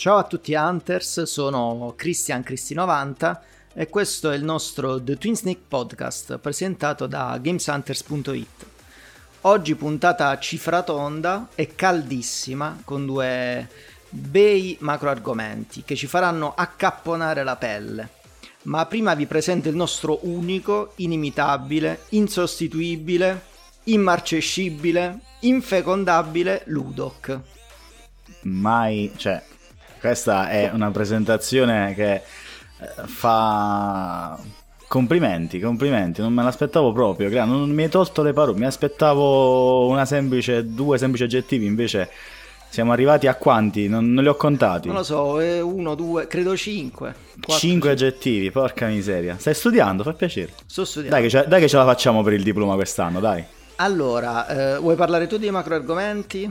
Ciao a tutti Hunters, sono Christian Cristi90 e questo è il nostro The Twin Snake Podcast presentato da gameshunters.it. Oggi puntata cifratonda e caldissima con due bei macro argomenti che ci faranno accapponare la pelle. Ma prima vi presento il nostro unico, inimitabile, insostituibile, immarcescibile, infecondabile Ludoc. Mai, cioè, questa è una presentazione che eh, fa complimenti, complimenti, non me l'aspettavo proprio, non mi hai tolto le parole, mi aspettavo una semplice, due semplici aggettivi, invece siamo arrivati a quanti? Non, non li ho contati. Non lo so, uno, due, credo cinque. Quattro, cinque aggettivi, porca miseria. Stai studiando, fa piacere. Sto studiando. Dai che, ce, dai che ce la facciamo per il diploma quest'anno, dai. Allora, eh, vuoi parlare tu dei macro argomenti?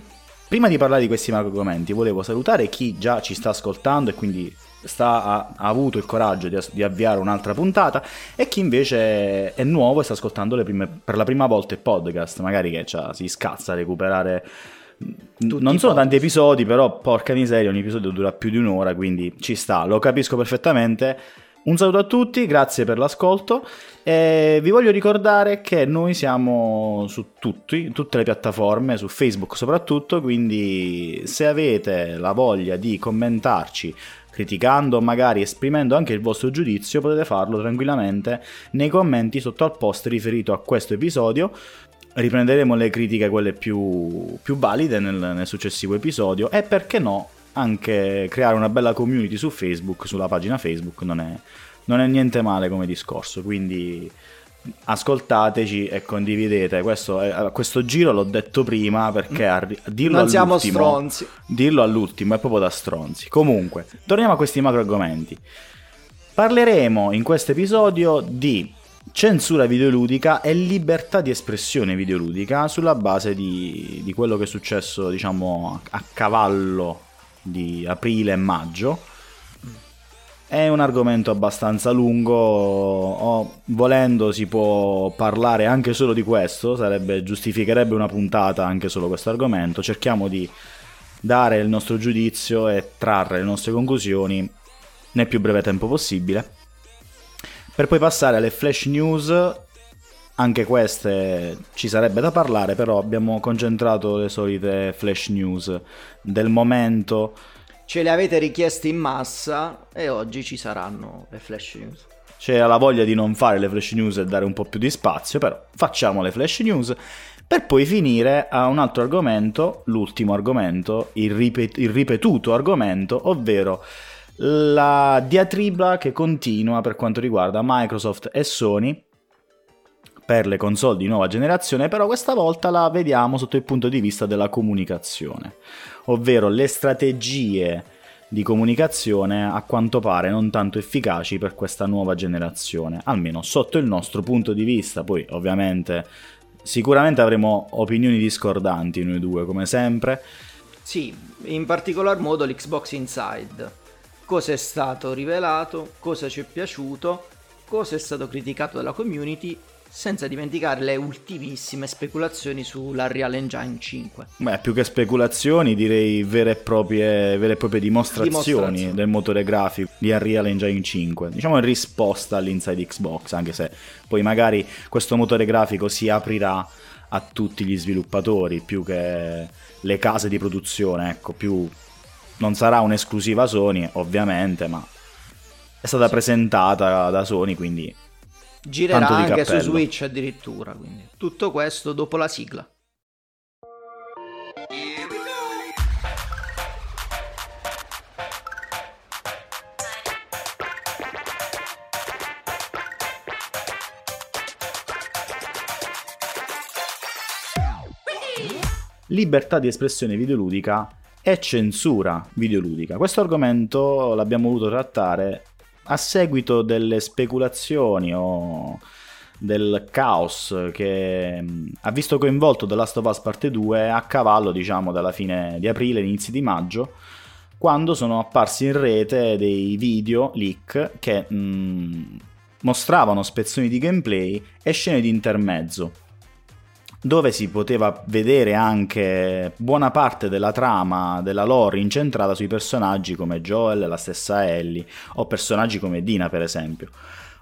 Prima di parlare di questi argomenti, volevo salutare chi già ci sta ascoltando e quindi sta, ha, ha, avuto il coraggio di, di, avviare un'altra puntata e chi invece è nuovo e sta ascoltando prime, per la prima volta il podcast, magari che cioè, si scazza a recuperare... Tutti non sono tanti episodi, però porca miseria, ogni episodio dura più di un'ora, quindi ci sta, lo capisco perfettamente un saluto a tutti, grazie per l'ascolto e vi voglio ricordare che noi siamo su tutti, tutte le piattaforme, su Facebook soprattutto, quindi se avete la voglia di commentarci criticando, magari esprimendo anche il vostro giudizio, potete farlo tranquillamente nei commenti sotto al post riferito a questo episodio. Riprenderemo le critiche, quelle più, più valide nel, nel successivo episodio e perché no anche creare una bella community su Facebook, sulla pagina Facebook, non è, non è niente male come discorso. Quindi ascoltateci e condividete. Questo, è, questo giro l'ho detto prima perché arri- dirlo non siamo stronzi. Dirlo all'ultimo è proprio da stronzi. Comunque, torniamo a questi macro argomenti. Parleremo in questo episodio di censura videoludica e libertà di espressione videoludica sulla base di, di quello che è successo, diciamo, a cavallo di aprile e maggio. È un argomento abbastanza lungo, o, volendo si può parlare anche solo di questo, sarebbe, giustificherebbe una puntata anche solo questo argomento. Cerchiamo di dare il nostro giudizio e trarre le nostre conclusioni nel più breve tempo possibile. Per poi passare alle flash news anche queste ci sarebbe da parlare, però abbiamo concentrato le solite flash news del momento. Ce le avete richieste in massa e oggi ci saranno le flash news. C'era la voglia di non fare le flash news e dare un po' più di spazio, però facciamo le flash news per poi finire a un altro argomento, l'ultimo argomento, il, ripet- il ripetuto argomento, ovvero la diatriba che continua per quanto riguarda Microsoft e Sony per le console di nuova generazione, però questa volta la vediamo sotto il punto di vista della comunicazione, ovvero le strategie di comunicazione a quanto pare non tanto efficaci per questa nuova generazione, almeno sotto il nostro punto di vista, poi ovviamente sicuramente avremo opinioni discordanti noi due come sempre. Sì, in particolar modo l'Xbox Inside. Cosa è stato rivelato, cosa ci è piaciuto, cosa è stato criticato dalla community senza dimenticare le ultimissime speculazioni sulla Real Engine 5. Beh, più che speculazioni, direi vere e proprie, vere e proprie dimostrazioni, dimostrazioni, del motore grafico di Unreal Engine 5. Diciamo in risposta all'Inside Xbox, anche se poi magari questo motore grafico si aprirà a tutti gli sviluppatori più che le case di produzione, ecco, più non sarà un'esclusiva Sony, ovviamente, ma è stata presentata da Sony, quindi Girerà anche su Switch addirittura, quindi tutto questo dopo la sigla. Libertà di espressione videoludica e censura videoludica. Questo argomento l'abbiamo voluto trattare a seguito delle speculazioni o del caos che ha visto coinvolto The Last of Us Parte 2 a cavallo, diciamo, dalla fine di aprile, inizi di maggio, quando sono apparsi in rete dei video leak che mh, mostravano spezzoni di gameplay e scene di intermezzo. Dove si poteva vedere anche buona parte della trama, della lore incentrata sui personaggi come Joel, la stessa Ellie o personaggi come Dina per esempio.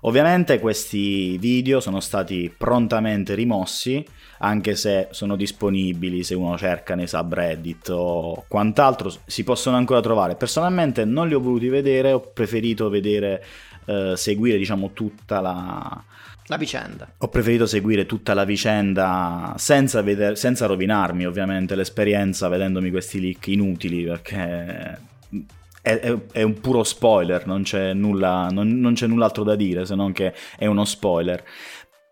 Ovviamente questi video sono stati prontamente rimossi, anche se sono disponibili se uno cerca nei subreddit o quant'altro, si possono ancora trovare. Personalmente non li ho voluti vedere, ho preferito vedere, eh, seguire diciamo tutta la, la vicenda. Ho preferito seguire tutta la vicenda senza, veder, senza rovinarmi ovviamente l'esperienza vedendomi questi leak inutili perché è, è, è, un puro spoiler, non c'è, nulla, non, non c'è null'altro da dire se non che è uno spoiler.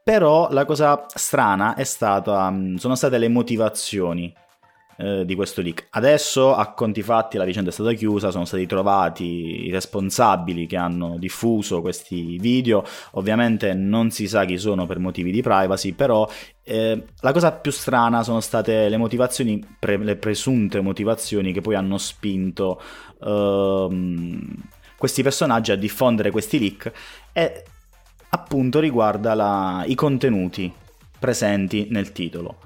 Però la cosa strana è stata, sono state le motivazioni eh, di questo leak. Adesso, a conti fatti, la vicenda è stata chiusa, sono stati trovati i responsabili che hanno diffuso questi video. Ovviamente non si sa chi sono per motivi di privacy, però eh, la cosa più strana sono state le motivazioni, pre- le presunte motivazioni che poi hanno spinto ehm, questi personaggi a diffondere questi leak e appunto riguarda la, i contenuti presenti nel titolo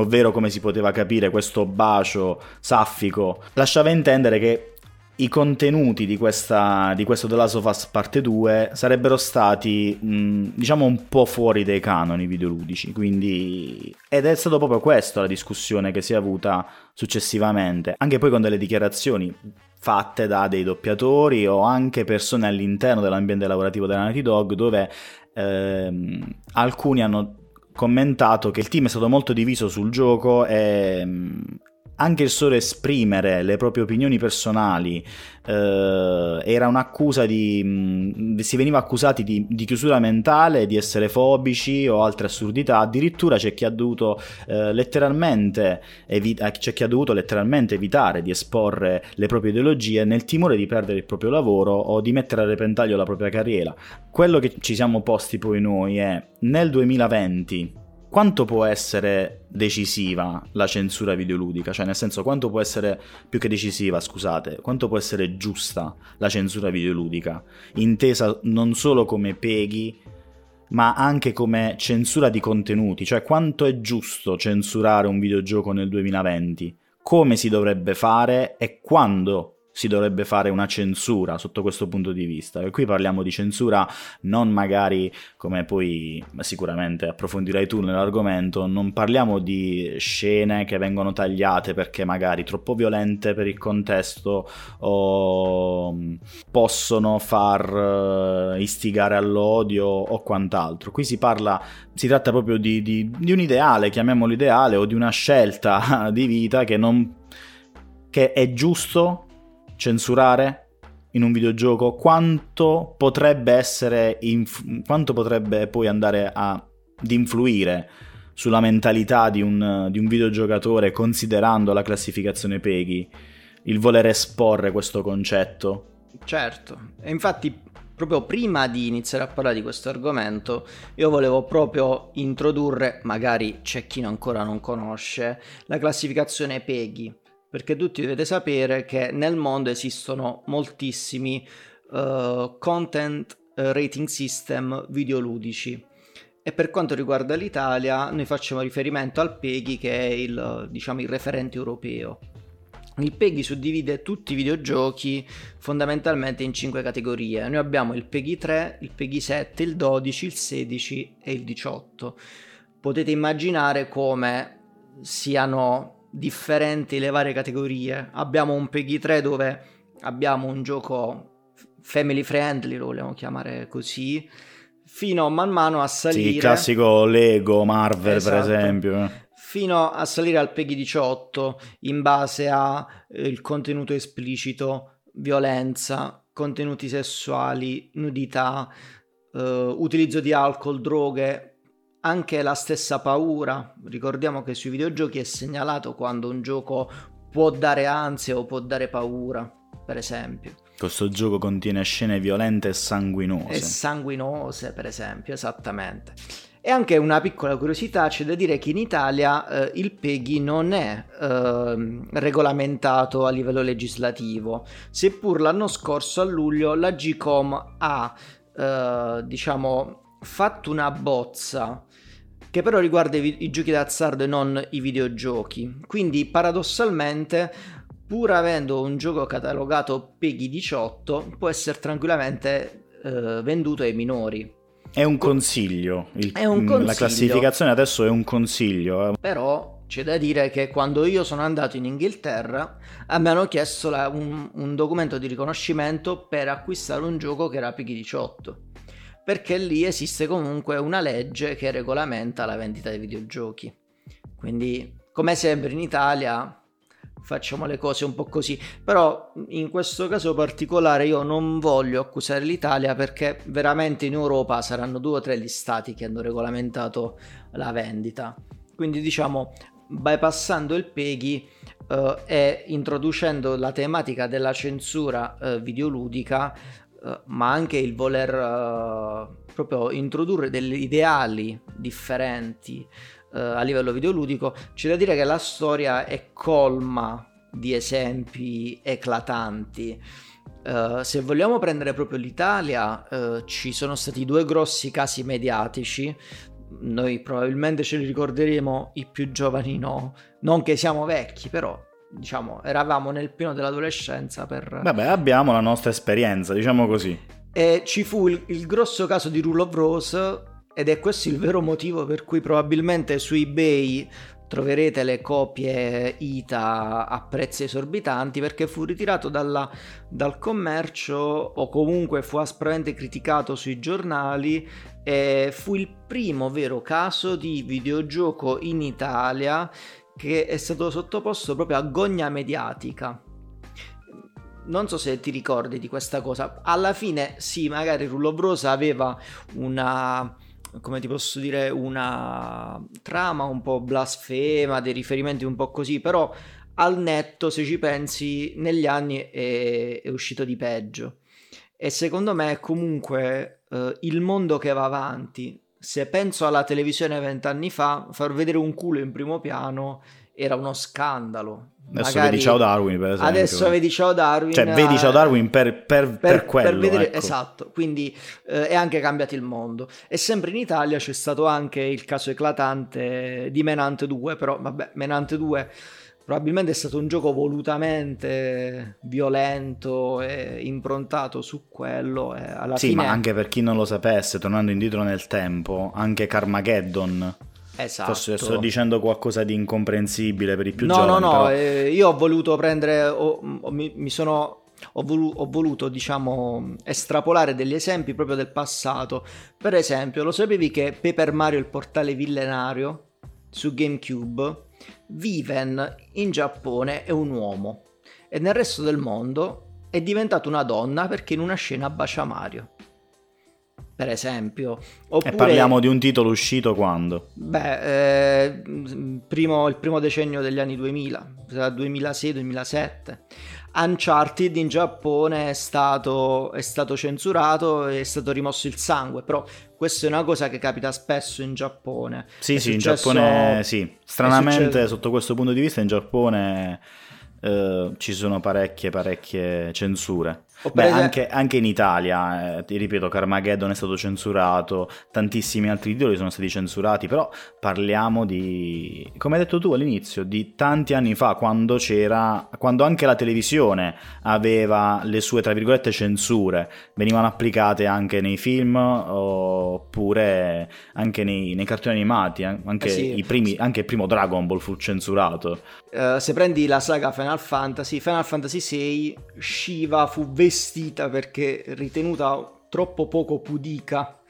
ovvero come si poteva capire questo bacio saffico, lasciava intendere che i contenuti di, questa, di questo The Last of Us parte 2 sarebbero stati, mh, diciamo, un po' fuori dai canoni videoludici, quindi... Ed è stato proprio questa la discussione che si è avuta successivamente, anche poi con delle dichiarazioni fatte da dei doppiatori o anche persone all'interno dell'ambiente lavorativo della Naughty Dog dove ehm, alcuni hanno commentato che il team è stato molto diviso sul gioco e mm, anche il solo esprimere le proprie opinioni personali eh, era un'accusa di... Si veniva accusati di, di, chiusura mentale, di essere fobici o altre assurdità, addirittura c'è chi ha dovuto eh, letteralmente evi- eh, c'è chi ha dovuto letteralmente evitare di esporre le proprie ideologie nel timore di perdere il proprio lavoro o di mettere a repentaglio la propria carriera. Quello che ci siamo posti poi noi è nel 2020 quanto può essere decisiva la censura videoludica? Cioè, nel senso, quanto può essere più che decisiva, scusate, quanto può essere giusta la censura videoludica, intesa non solo come peghi, ma anche come censura di contenuti, cioè quanto è giusto censurare un videogioco nel 2020, come si dovrebbe fare e quando si dovrebbe fare una censura sotto questo punto di vista. E qui parliamo di censura non magari, come poi sicuramente approfondirai tu nell'argomento, non parliamo di scene che vengono tagliate perché magari troppo violente per il contesto o possono far eh, istigare all'odio o quant'altro. Qui si parla, si tratta proprio di, di, di un ideale, chiamiamolo ideale, o di una scelta di vita che non che è giusto censurare in un videogioco, quanto potrebbe essere, inf- quanto potrebbe poi andare ad influire sulla mentalità di un, di un videogiocatore considerando la classificazione PEGI, il voler esporre questo concetto. Certo, e infatti proprio prima di iniziare a parlare di questo argomento, io volevo proprio introdurre, magari c'è chi ancora non conosce, la classificazione PEGI perché tutti dovete sapere che nel mondo esistono moltissimi uh, content eh, rating system videoludici e per quanto riguarda l'Italia noi facciamo riferimento al PEGI che è il, diciamo, il referente europeo. Il PEGI suddivide tutti i videogiochi fondamentalmente in 5 categorie. Noi abbiamo il PEGI 3, il PEGI 7, il 12, il 16 e il 18. Potete immaginare come siano differenti le varie categorie. Abbiamo un Peggy 3 dove abbiamo un gioco family friendly, lo vogliamo chiamare così, fino man mano a salire... Sì, il classico Lego, Marvel esatto. per esempio. Fino a salire al Peggy 18 in base al eh, contenuto esplicito, violenza, contenuti sessuali, nudità, eh, utilizzo di alcol, droghe, anche la stessa paura. Ricordiamo che sui videogiochi è segnalato quando un gioco può dare ansia o può dare paura, per esempio. Questo gioco contiene scene violente e sanguinose. E sanguinose, per esempio, esattamente. E anche una piccola curiosità, c'è da dire che in Italia eh, il PEGI non è eh, regolamentato a livello legislativo, seppur l'anno scorso a luglio la GCOM ha, eh, diciamo, fatto una bozza che però riguarda i, i giochi d'azzardo e non i videogiochi. Quindi paradossalmente, pur avendo un gioco catalogato PEGI 18, può essere tranquillamente eh, venduto ai minori. È un consiglio. Il, è un consiglio. La classificazione adesso è un consiglio. Eh. Però c'è da dire che quando io sono andato in Inghilterra mi hanno chiesto la, un, un, documento di riconoscimento per acquistare un gioco che era PG 18 perché lì esiste comunque una legge che regolamenta la vendita dei videogiochi. Quindi come sempre in Italia facciamo le cose un po' così. Però in questo caso particolare io non voglio accusare l'Italia perché veramente in Europa saranno due o tre gli stati che hanno regolamentato la vendita. Quindi diciamo bypassando il PEGI uh, e introducendo la tematica della censura uh, videoludica, uh, ma anche il voler proprio introdurre degli ideali differenti a livello videoludico, c'è da dire che la storia è colma di esempi eclatanti. Uh, se vogliamo prendere proprio l'Italia, uh, ci sono stati due grossi casi mediatici noi probabilmente ce li ricorderemo, i più giovani no, non che siamo vecchi, però diciamo eravamo nel pieno dell'adolescenza per... Vabbè, abbiamo la nostra esperienza, diciamo così. E ci fu il, il grosso caso di Rule of Rose ed è questo il vero motivo per cui probabilmente su eBay troverete le copie ITA a prezzi esorbitanti perché fu ritirato dalla, dal commercio o comunque fu aspramente criticato sui giornali e fu il primo vero caso di videogioco in Italia che è stato sottoposto proprio a gogna mediatica. Non so se ti ricordi di questa cosa. Alla fine, sì, magari Rullo Brosa aveva una come ti posso dire, una trama un po' blasfema, dei riferimenti un po' così, però al netto, se ci pensi, negli anni è, è uscito di peggio. E secondo me, comunque, eh, il mondo che va avanti, se penso alla televisione vent'anni fa, far vedere un culo in primo piano era uno scandalo. Adesso Magari... vedi Ciao Darwin, per esempio. Adesso vedi Ciao Darwin. Cioè, vedi Ciao Darwin per, per, per, per quello. Vedere... ecco. Esatto, quindi eh, è anche cambiato il mondo. E sempre in Italia c'è stato anche il caso eclatante di Menante 2, però vabbè, Menante 2 probabilmente è stato un gioco volutamente violento e improntato su quello. Sì, fine... ma anche per chi non lo sapesse, tornando indietro nel tempo, anche Carmageddon Esatto. Forse sto dicendo qualcosa di incomprensibile per i più no, giovani. No, no, no, eh, io ho voluto prendere, ho, ho, mi, mi, sono, ho, volu, ho, voluto, diciamo, estrapolare degli esempi proprio del passato. Per esempio, lo sapevi che Paper Mario, il portale millenario, su GameCube, Viven in Giappone è un uomo e nel resto del mondo è diventato una donna perché in una scena bacia Mario per esempio. Oppure, e parliamo di un titolo uscito quando? Beh, eh, primo, il primo decennio degli anni 2000, 2006-2007. Uncharted in Giappone è stato, è stato censurato e è stato rimosso il sangue, però questa è una cosa che capita spesso in Giappone. Sì, è sì, successo... in Giappone sì. Stranamente, sotto questo punto di vista, in Giappone eh, ci sono parecchie, parecchie censure. Beh, esempio... anche, anche, in Italia, eh, ti ripeto, Carmageddon è stato censurato, tantissimi altri titoli sono stati censurati, però parliamo di, come hai detto tu all'inizio, di tanti anni fa, quando c'era, quando anche la televisione aveva le sue, tra virgolette, censure, venivano applicate anche nei film oppure anche nei, nei cartoni animati, anche, eh sì, primi, anche, il primo Dragon Ball fu censurato. Uh, se prendi la saga Final Fantasy, Final Fantasy VI, Shiva fu vestito vestita perché ritenuta troppo poco pudica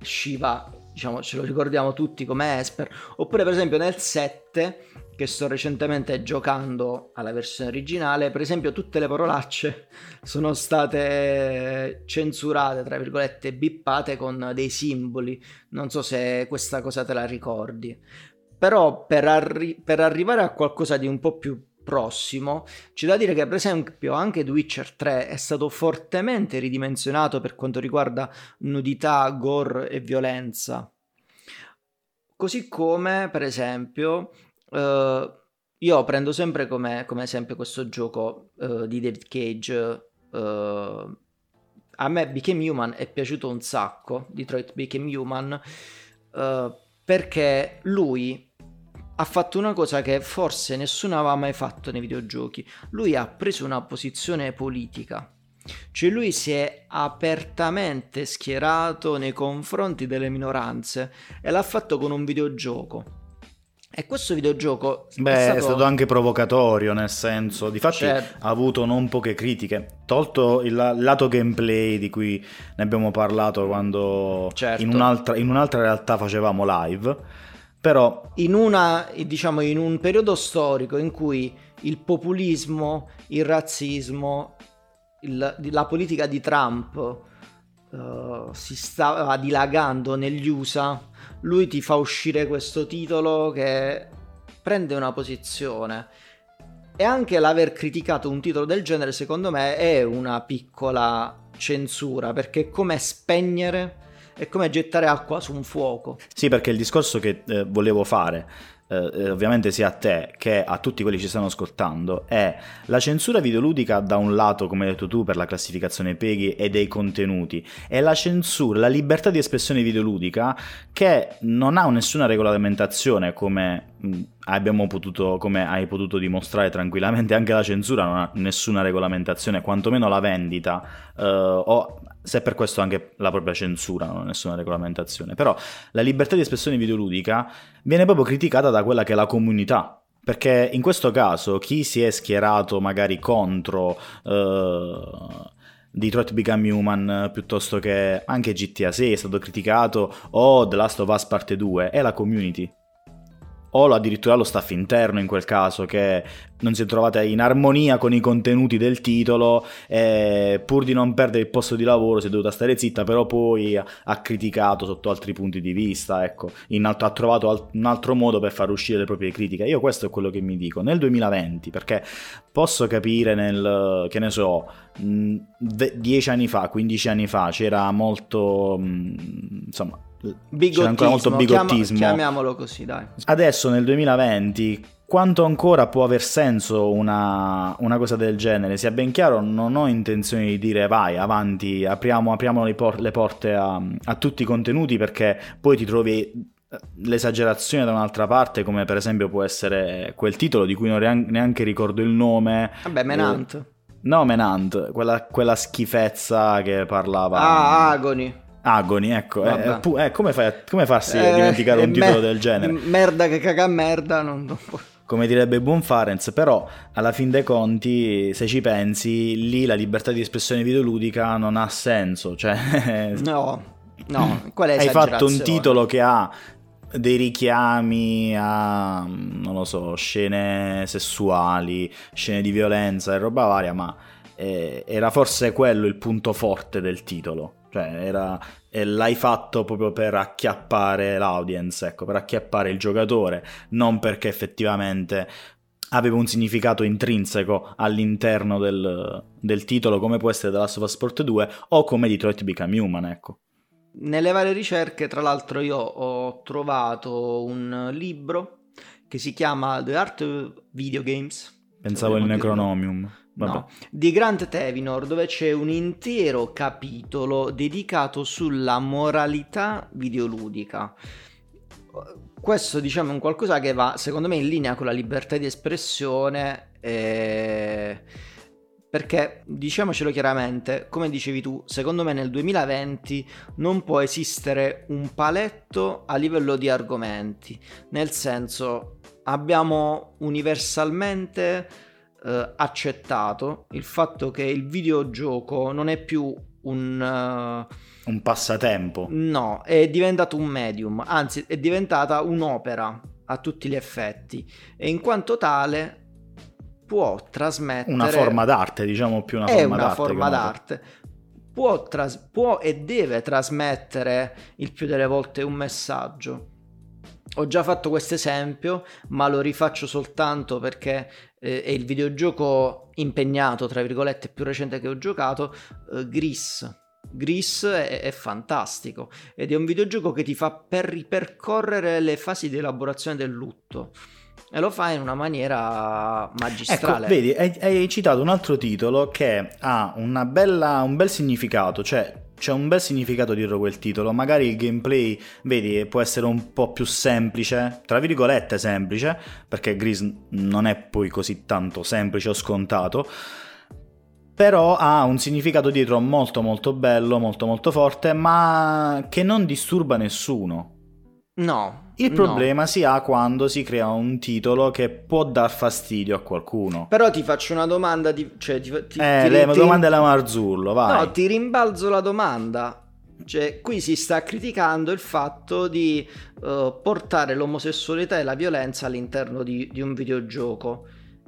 Shiva diciamo ce lo ricordiamo tutti come Esper. Oppure per esempio nel 7 che sto recentemente giocando alla versione originale per esempio tutte le parolacce sono state censurate tra virgolette bippate con dei simboli. Non so se questa cosa te la ricordi. Però per, arri- per arrivare a qualcosa di un po' più prossimo, c'è da dire che per esempio anche The Witcher 3 è stato fortemente ridimensionato per quanto riguarda nudità, gore e violenza. Così come per esempio uh, io prendo sempre come, come esempio questo gioco uh, di David Cage. Uh, a me Became Human è piaciuto un sacco, Detroit Became Human, perché lui ha fatto una cosa che forse nessuno aveva mai fatto nei videogiochi. Lui ha preso una posizione politica. Cioè lui si è apertamente schierato nei confronti delle minoranze e l'ha fatto con un videogioco. E questo videogioco Beh, è stato... è stato, anche provocatorio, nel senso, difatti certo. ha avuto non poche critiche, tolto il lato gameplay di cui ne abbiamo parlato quando certo. in, un'altra, in un'altra realtà facevamo live, però... In, una, diciamo, in un periodo storico in cui il populismo, il razzismo, il, la politica di Trump uh, si stava dilagando negli USA, lui ti fa uscire questo titolo che prende una posizione. E anche l'aver criticato un titolo del genere, secondo me, è una piccola censura, perché è come spegnere, è come gettare acqua su un fuoco. Sì, perché il discorso che eh, volevo fare eh, eh, ovviamente sia a te che a tutti quelli che ci stanno ascoltando, è la censura videoludica da un lato, come hai detto tu, per la classificazione PEGI e dei contenuti, e la censura, la libertà di espressione videoludica che non ha nessuna regolamentazione come abbiamo potuto, come hai potuto dimostrare tranquillamente, anche la censura non ha nessuna regolamentazione, quantomeno la vendita, eh, o se per questo anche la propria censura non ha nessuna regolamentazione. Però la libertà di espressione videoludica viene proprio criticata da quella che è la comunità. Perché in questo caso chi si è schierato magari contro uh, Detroit Become Human piuttosto che anche GTA 6 è stato criticato o The Last of Us Parte 2 è la community o addirittura lo staff interno in quel caso che non si è trovata in armonia con i contenuti del titolo e pur di non perdere il posto di lavoro si è dovuta stare zitta però poi ha criticato sotto altri punti di vista ecco altro, ha trovato un altro modo per far uscire le proprie critiche. Io questo è quello che mi dico. Nel 2020 perché posso capire nel che ne so 10 anni fa 15 anni fa c'era molto insomma Bigottismo, ancora molto bigottismo. Chiamiamolo così, dai. Adesso nel 2020 quanto ancora può aver senso una, una, cosa del genere? Sia ben chiaro, non ho intenzione di dire vai avanti, apriamo, apriamo le, por- le, porte a, a, tutti i contenuti perché poi ti trovi eh, l'esagerazione da un'altra parte, come per esempio può essere quel titolo di cui non neanche ricordo il nome. Vabbè, Menant. Eh, no, Menant, quella, quella schifezza che parlava. Ah, Agoni. Agoni, ecco, eh, pu- eh, come, fai a, come farsi eh, dimenticare un titolo me- del genere? Merda che caga merda, non, non può come direbbe Buon Farenz, però alla fin dei conti, se ci pensi, lì la libertà di espressione videoludica non ha senso. Cioè... No, no, qual è Hai fatto un titolo che ha dei richiami a, non lo so, scene sessuali, scene di violenza e roba varia, ma eh, era forse quello il punto forte del titolo. Cioè, era, l'hai fatto proprio per acchiappare l'audience, ecco, per acchiappare il giocatore, non perché effettivamente aveva un significato intrinseco all'interno del, del titolo, come può essere The Last of Us Sport 2 o come Detroit Become Human, ecco. Nelle varie ricerche, tra l'altro, io ho trovato un libro che si chiama The Art of Video Games. Pensavo il Necronomium. No, di Grant Tevinor dove c'è un intero capitolo dedicato sulla moralità videoludica. Questo diciamo è un qualcosa che va secondo me in linea con la libertà di espressione eh, perché diciamocelo chiaramente, come dicevi tu, secondo me nel 2020 non può esistere un paletto a livello di argomenti, nel senso abbiamo universalmente eh, accettato il fatto che il videogioco non è più un... Uh, un passatempo. No, è diventato un medium, anzi è diventata un'opera a tutti gli effetti e in quanto tale può trasmettere... Una forma d'arte, diciamo più una forma è una d'arte. Forma d'arte. Può, tras- può e deve trasmettere il più delle volte un messaggio. Ho già fatto questo esempio, ma lo rifaccio soltanto perché eh, è il videogioco impegnato, tra virgolette, più recente che ho giocato, eh, Gris. Gris è, è, fantastico ed è un videogioco che ti fa per ripercorrere le fasi di elaborazione del lutto e lo fa in una maniera magistrale. Ecco, vedi, hai, hai, citato un altro titolo che ha bella, un bel significato, cioè c'è un bel significato dietro quel titolo. Magari il gameplay, vedi, può essere un po' più semplice, tra virgolette semplice, perché Gris non è poi così tanto semplice o scontato. Però ha un significato dietro molto molto bello, molto molto forte, ma che non disturba nessuno. No. Il no. problema si ha quando si crea un titolo che può dar fastidio a qualcuno. Però ti faccio una domanda di... Cioè, ti, ti, eh, ti, le ti- domande alla Marzullo, vai. No, ti rimbalzo la domanda. Cioè, qui si sta criticando il fatto di eh, portare l'omosessualità e la violenza all'interno di, di un videogioco.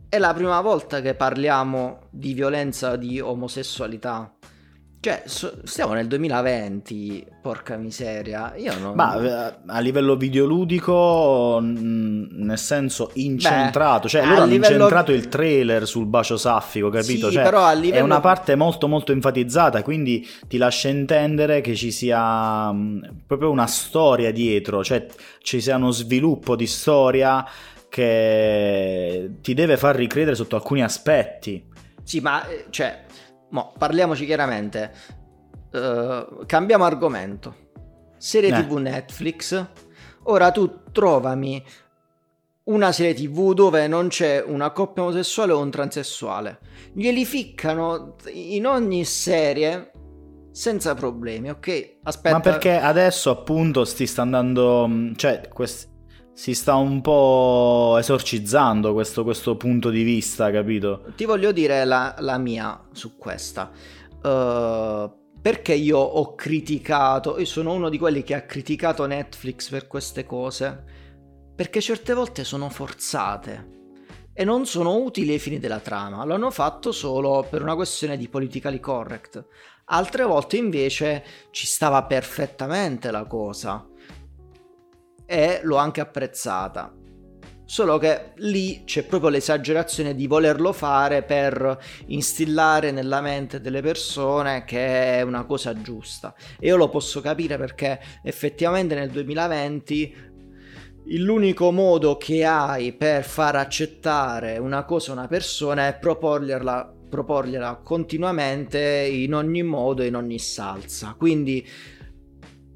È la prima volta che parliamo di violenza di omosessualità. Cioè, stiamo nel 2020, porca miseria. Io non... Ma eh, a livello videoludico, nel senso incentrato, cioè a loro hanno livello- incentrato il trailer sul bacio saffico, capito? Sì, Cioè, però a È livello- una parte molto molto enfatizzata, quindi ti lascia intendere che ci sia mm, proprio una storia dietro, cioè ci sia uno sviluppo di storia che ti deve far ricredere sotto alcuni aspetti. Sì, ma eh, cioè, mo, parliamoci chiaramente. Eh, cambiamo argomento. Serie Eh. TV Netflix. Ora tu trovami una serie TV dove non c'è una coppia omosessuale o un transessuale. Glieli ficcano in ogni serie senza problemi, ok? Aspetta. Ma perché adesso appunto si sta andando, mh, cioè quest- si sta un po' esorcizzando questo, questo punto di vista, capito? Ti voglio dire la, la mia su questa. Eh, perché io ho criticato, io sono uno di quelli che ha criticato Netflix per queste cose, perché certe volte sono forzate e non sono utili ai fini della trama, lo hanno fatto solo per una questione di politically correct. Altre volte invece ci stava perfettamente la cosa e l'ho anche apprezzata. Solo che lì c'è proprio l'esagerazione di volerlo fare per instillare nella mente delle persone che è una cosa giusta. E io lo posso capire perché effettivamente nel 2020 l'unico modo che hai per far accettare una cosa a una persona è proporgliela, proporgliela continuamente in ogni modo in ogni salsa. Quindi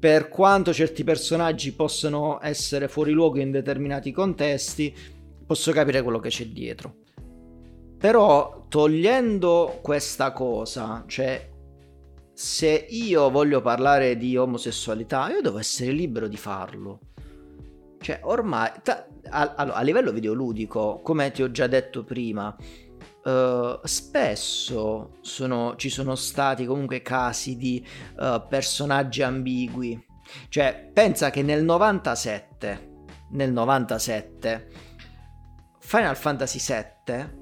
per quanto certi personaggi possano essere fuori luogo in determinati contesti, posso capire quello che c'è dietro. Però togliendo questa cosa, cioè se io voglio parlare di omosessualità, io devo essere libero di farlo. Cioè, ormai, ta- a, allora, a livello videoludico, come ti ho già detto prima, eh, spesso sono- ci sono stati comunque casi di eh, personaggi ambigui. Cioè, pensa che nel 97, nel 97, Final Fantasy VII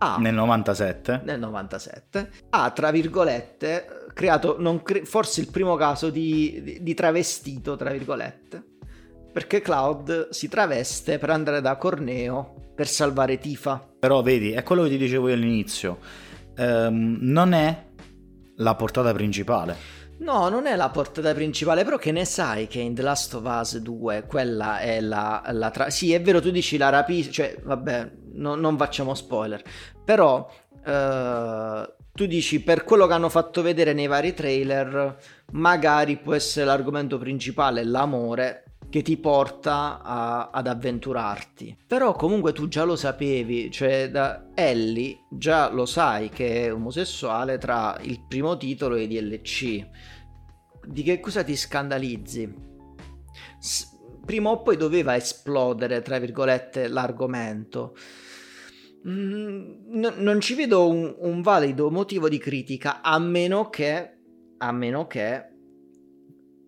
ha Nel 97. nel 97 ha tra virgolette creato non cre- forse il primo caso di, di- di travestito tra virgolette perché Cloud si traveste per andare da Corneo per salvare Tifa Però vedi, è quello che ti dicevo io all'inizio. Ehm, non è la portata principale. no non è la portata principale però che ne sai che in The Last of Us 2 quella è la, la tra- sì è vero tu dici la rapisce cioè vabbè no- non facciamo spoiler però eh, tu dici per quello che hanno fatto vedere nei vari trailer magari può essere l'argomento principale l'amore che ti porta a- ad avventurarti. Però comunque tu già lo sapevi, cioè da Ellie già lo sai che è omosessuale tra il primo titolo e i DLC. Di che cosa ti scandalizzi? S- prima o poi doveva esplodere, tra virgolette, l'argomento. Mm, no- non ci vedo un, un valido motivo di critica, a meno che... A meno che...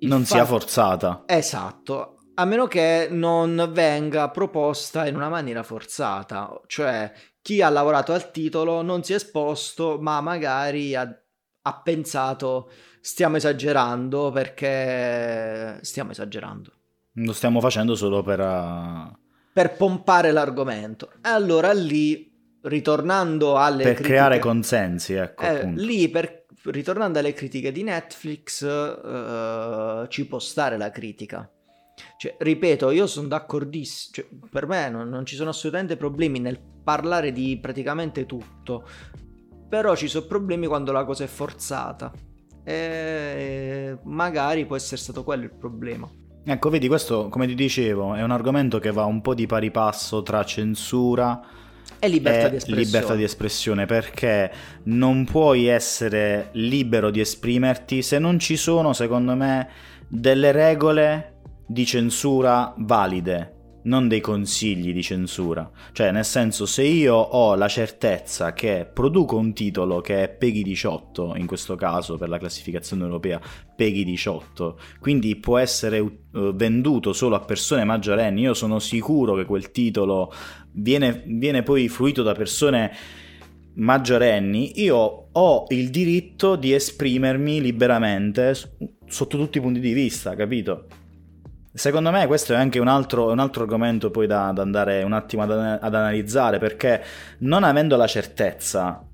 non sia fatto- forzata. Esatto, a meno che non venga proposta in una maniera forzata, cioè chi ha lavorato al titolo non si è esposto, ma magari ha, ha pensato stiamo esagerando perché stiamo esagerando. Lo stiamo facendo solo per... uh, Per pompare l'argomento. E allora lì, ritornando alle per critiche- creare consensi, ecco, eh, lì per, ritornando alle critiche di Netflix, eh, ci può stare la critica. Cioè, ripeto, io sono d'accordissimo. Cioè, per me non, non ci sono assolutamente problemi nel parlare di praticamente tutto. Però ci sono problemi quando la cosa è forzata. e magari può essere stato quello il problema. Ecco, vedi, questo, come ti dicevo, è un argomento che va un po' di pari passo tra censura e libertà di espressione. libertà di espressione perché non puoi essere libero di esprimerti se non ci sono, secondo me, delle regole di censura valide non dei consigli di censura. Cioè, nel senso, se io ho la certezza che produco un titolo che è PEGI 18, in questo caso per la classificazione europea PEGI 18, quindi può essere uh, venduto solo a persone maggiorenni, io sono sicuro che quel titolo viene, viene poi fruito da persone maggiorenni, io ho il diritto di esprimermi liberamente sotto tutti i punti di vista, capito? Secondo me questo è anche un altro, un altro argomento poi da, da, andare un attimo ad, ad analizzare perché non avendo la certezza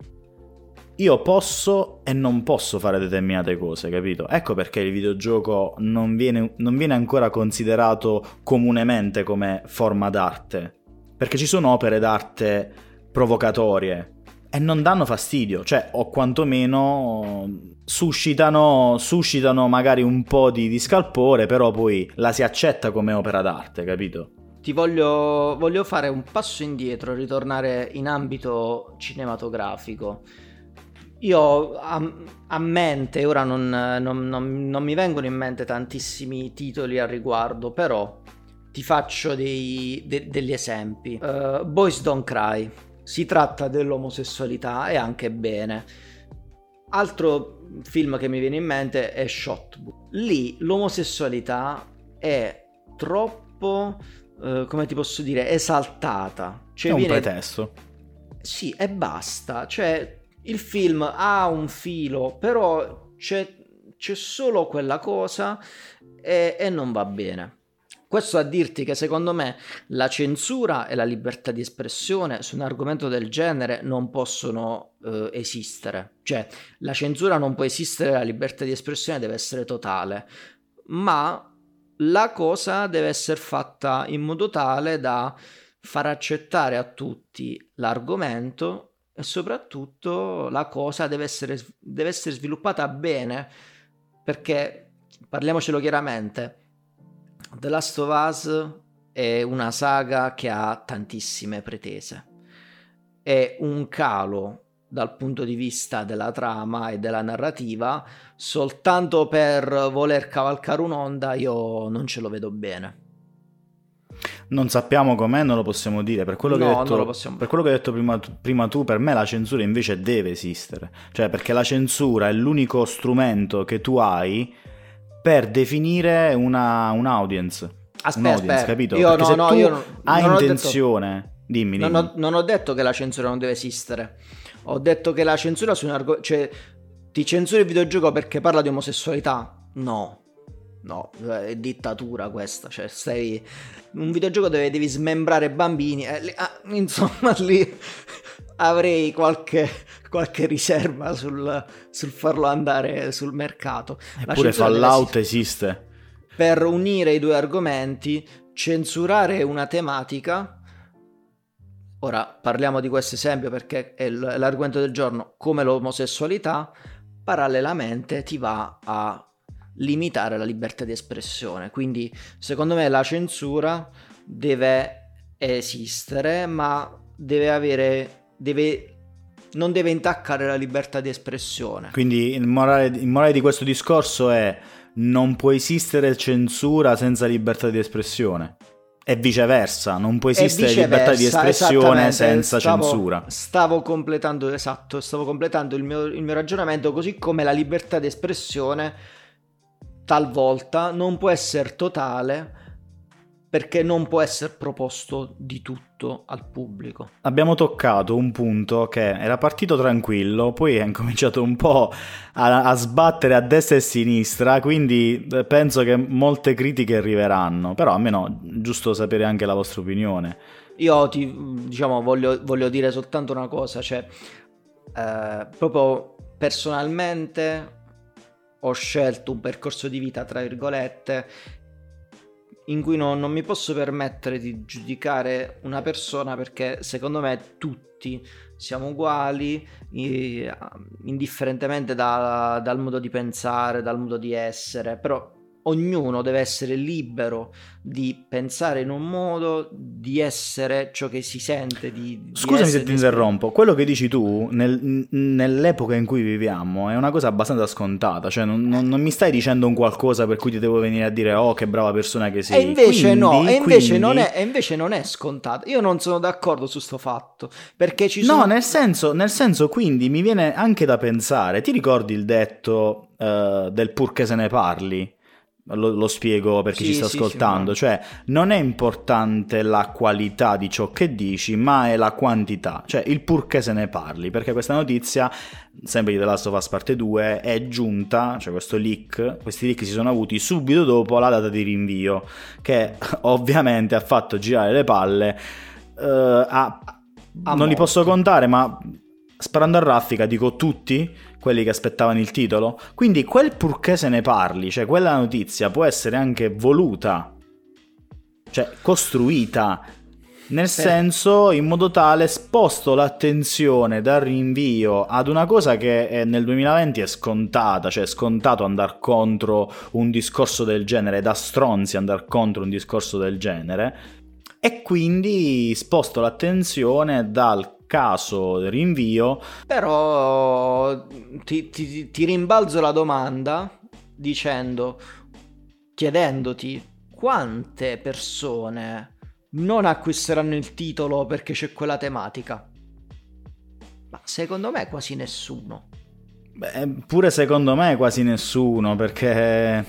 io posso e non posso fare determinate cose, capito? Ecco perché il videogioco non viene, non viene, ancora considerato comunemente come forma d'arte. Perché ci sono opere d'arte provocatorie, e non danno fastidio, cioè o quantomeno suscitano, suscitano magari un po' di, di, scalpore, però poi la si accetta come opera d'arte, capito? Ti voglio, voglio fare un passo indietro, ritornare in ambito cinematografico. Io a, a, mente, ora non, non, non, non, mi vengono in mente tantissimi titoli al riguardo, però ti faccio dei, de, degli esempi. Uh, Boys Don't Cry, si tratta dell'omosessualità e anche bene. Altro film che mi viene in mente è Shotbook. Lì l'omosessualità è troppo, eh, come ti posso dire, esaltata. Cioè, è un viene... pretesto. Sì, e basta. Cioè, il film ha un filo, però c'è, c'è solo quella cosa e, e non va bene. Questo a dirti che secondo me la censura e la libertà di espressione su un argomento del genere non possono eh, esistere. Cioè, la censura non può esistere, la libertà di espressione deve essere totale. Ma la cosa deve essere fatta in modo tale da far accettare a tutti l'argomento e soprattutto la cosa deve essere, deve essere sviluppata bene perché parliamocelo chiaramente The Last of Us è una saga che ha tantissime pretese. È un calo dal punto di vista della trama e della narrativa, soltanto per voler cavalcare un'onda io non ce lo vedo bene. Non sappiamo com'è, non lo possiamo dire. Per quello, no, che, hai detto, per quello che hai detto prima, prima, tu, per me la censura invece deve esistere. Cioè, perché la censura è l'unico strumento che tu hai per definire una, un audience. Aspetta, aspetta. capito? Io Perché no, no, io non, hai non intenzione... Detto, dimmi, dimmi. Non ho, non ho, detto che la censura non deve esistere. Ho detto che la censura su un argomento... Cioè, ti censuri il videogioco perché parla di omosessualità? No. No, è dittatura questa, cioè sei un videogioco dove devi smembrare bambini, eh, ah, insomma lì avrei qualche, qualche riserva sul, sul, farlo andare sul mercato. Eppure Fallout esiste. Per unire i due argomenti, censurare una tematica. Ora parliamo di questo esempio perché è l'argomento del giorno, come l'omosessualità, parallelamente ti va a limitare la libertà di espressione. Quindi, secondo me, la censura deve esistere, ma deve avere deve, non deve intaccare la libertà di espressione. Quindi il morale, il morale di questo discorso è non può esistere censura senza libertà di espressione. E viceversa, non può esistere libertà di espressione senza stavo, censura. Stavo completando, esatto, stavo completando il mio, il mio ragionamento, così come la libertà di espressione talvolta non può essere totale perché non può essere proposto di tutto al pubblico. Abbiamo toccato un punto che era partito tranquillo, poi è incominciato un po' a, a sbattere a destra e a sinistra, quindi eh, penso che molte critiche arriveranno, però almeno giusto sapere anche la vostra opinione. Io ti, diciamo, voglio, voglio dire soltanto una cosa, cioè eh, proprio personalmente ho scelto un percorso di vita, tra virgolette, in cui non, non mi posso permettere di giudicare una persona perché secondo me tutti siamo uguali, indifferentemente da, dal modo di pensare, dal modo di essere, però ognuno deve essere libero di pensare in un modo, di essere ciò che si sente. Di, di Scusami se ti interrompo, quello che dici tu nel, nell'epoca in cui viviamo è una cosa abbastanza scontata, cioè non, non, non, mi stai dicendo un qualcosa per cui ti devo venire a dire oh che brava persona che sei. E invece quindi, no, e invece, quindi... non è, e invece non è scontata. Io non sono d'accordo su sto fatto, perché ci sono... No, nel senso, nel senso quindi mi viene anche da pensare, ti ricordi il detto uh, del pur che se ne parli? Lo, lo, spiego per chi sì, ci sta sì, ascoltando, sì, cioè non è importante la qualità di ciò che dici, ma è la quantità, cioè il purché se ne parli, perché questa notizia, sempre di The Last of Us parte 2, è giunta, cioè questo leak, questi leak si sono avuti subito dopo la data di rinvio, che ovviamente ha fatto girare le palle uh, a... a non li posso contare, ma sparando a raffica dico tutti quelli che aspettavano il titolo. Quindi quel purché se ne parli, cioè quella notizia può essere anche voluta, cioè costruita, nel senso in modo tale sposto l'attenzione dal rinvio ad una cosa che nel 2020 è scontata, cioè è scontato andare contro un discorso del genere, da stronzi andare contro un discorso del genere, e quindi sposto l'attenzione dal caso rinvio. Però ti, ti, ti rimbalzo la domanda dicendo, chiedendoti quante persone non acquisteranno il titolo perché c'è quella tematica? Ma secondo me quasi nessuno. Beh, pure secondo me quasi nessuno perché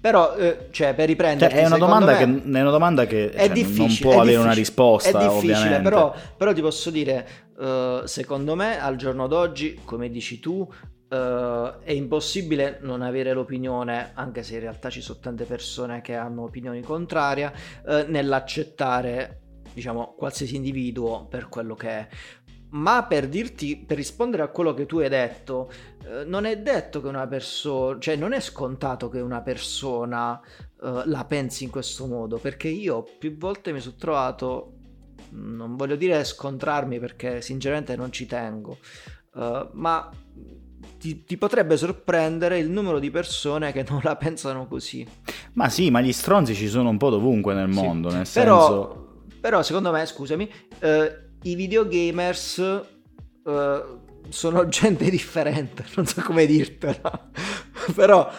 però, eh, cioè, per riprendere... Cioè, è, una domanda che, è una domanda che è cioè, non può avere una risposta, È difficile, però, però, ti posso dire, uh, secondo me, al giorno d'oggi, come dici tu, uh, è impossibile non avere l'opinione, anche se in realtà ci sono tante persone che hanno opinioni contrarie, uh, nell'accettare diciamo qualsiasi individuo per quello che è. Ma per dirti, per rispondere a quello che tu hai detto, non è detto che una persona, cioè non è scontato che una persona eh, la pensi in questo modo, perché io più volte mi sono trovato, non voglio dire scontrarmi perché sinceramente non ci tengo, eh, ma ti, ti, potrebbe sorprendere il numero di persone che non la pensano così. Ma sì, ma gli stronzi ci sono un po' dovunque nel mondo, sì. nel però, senso... Però secondo me, scusami, eh, i videogamers uh, sono gente differente, non so come dirtela, però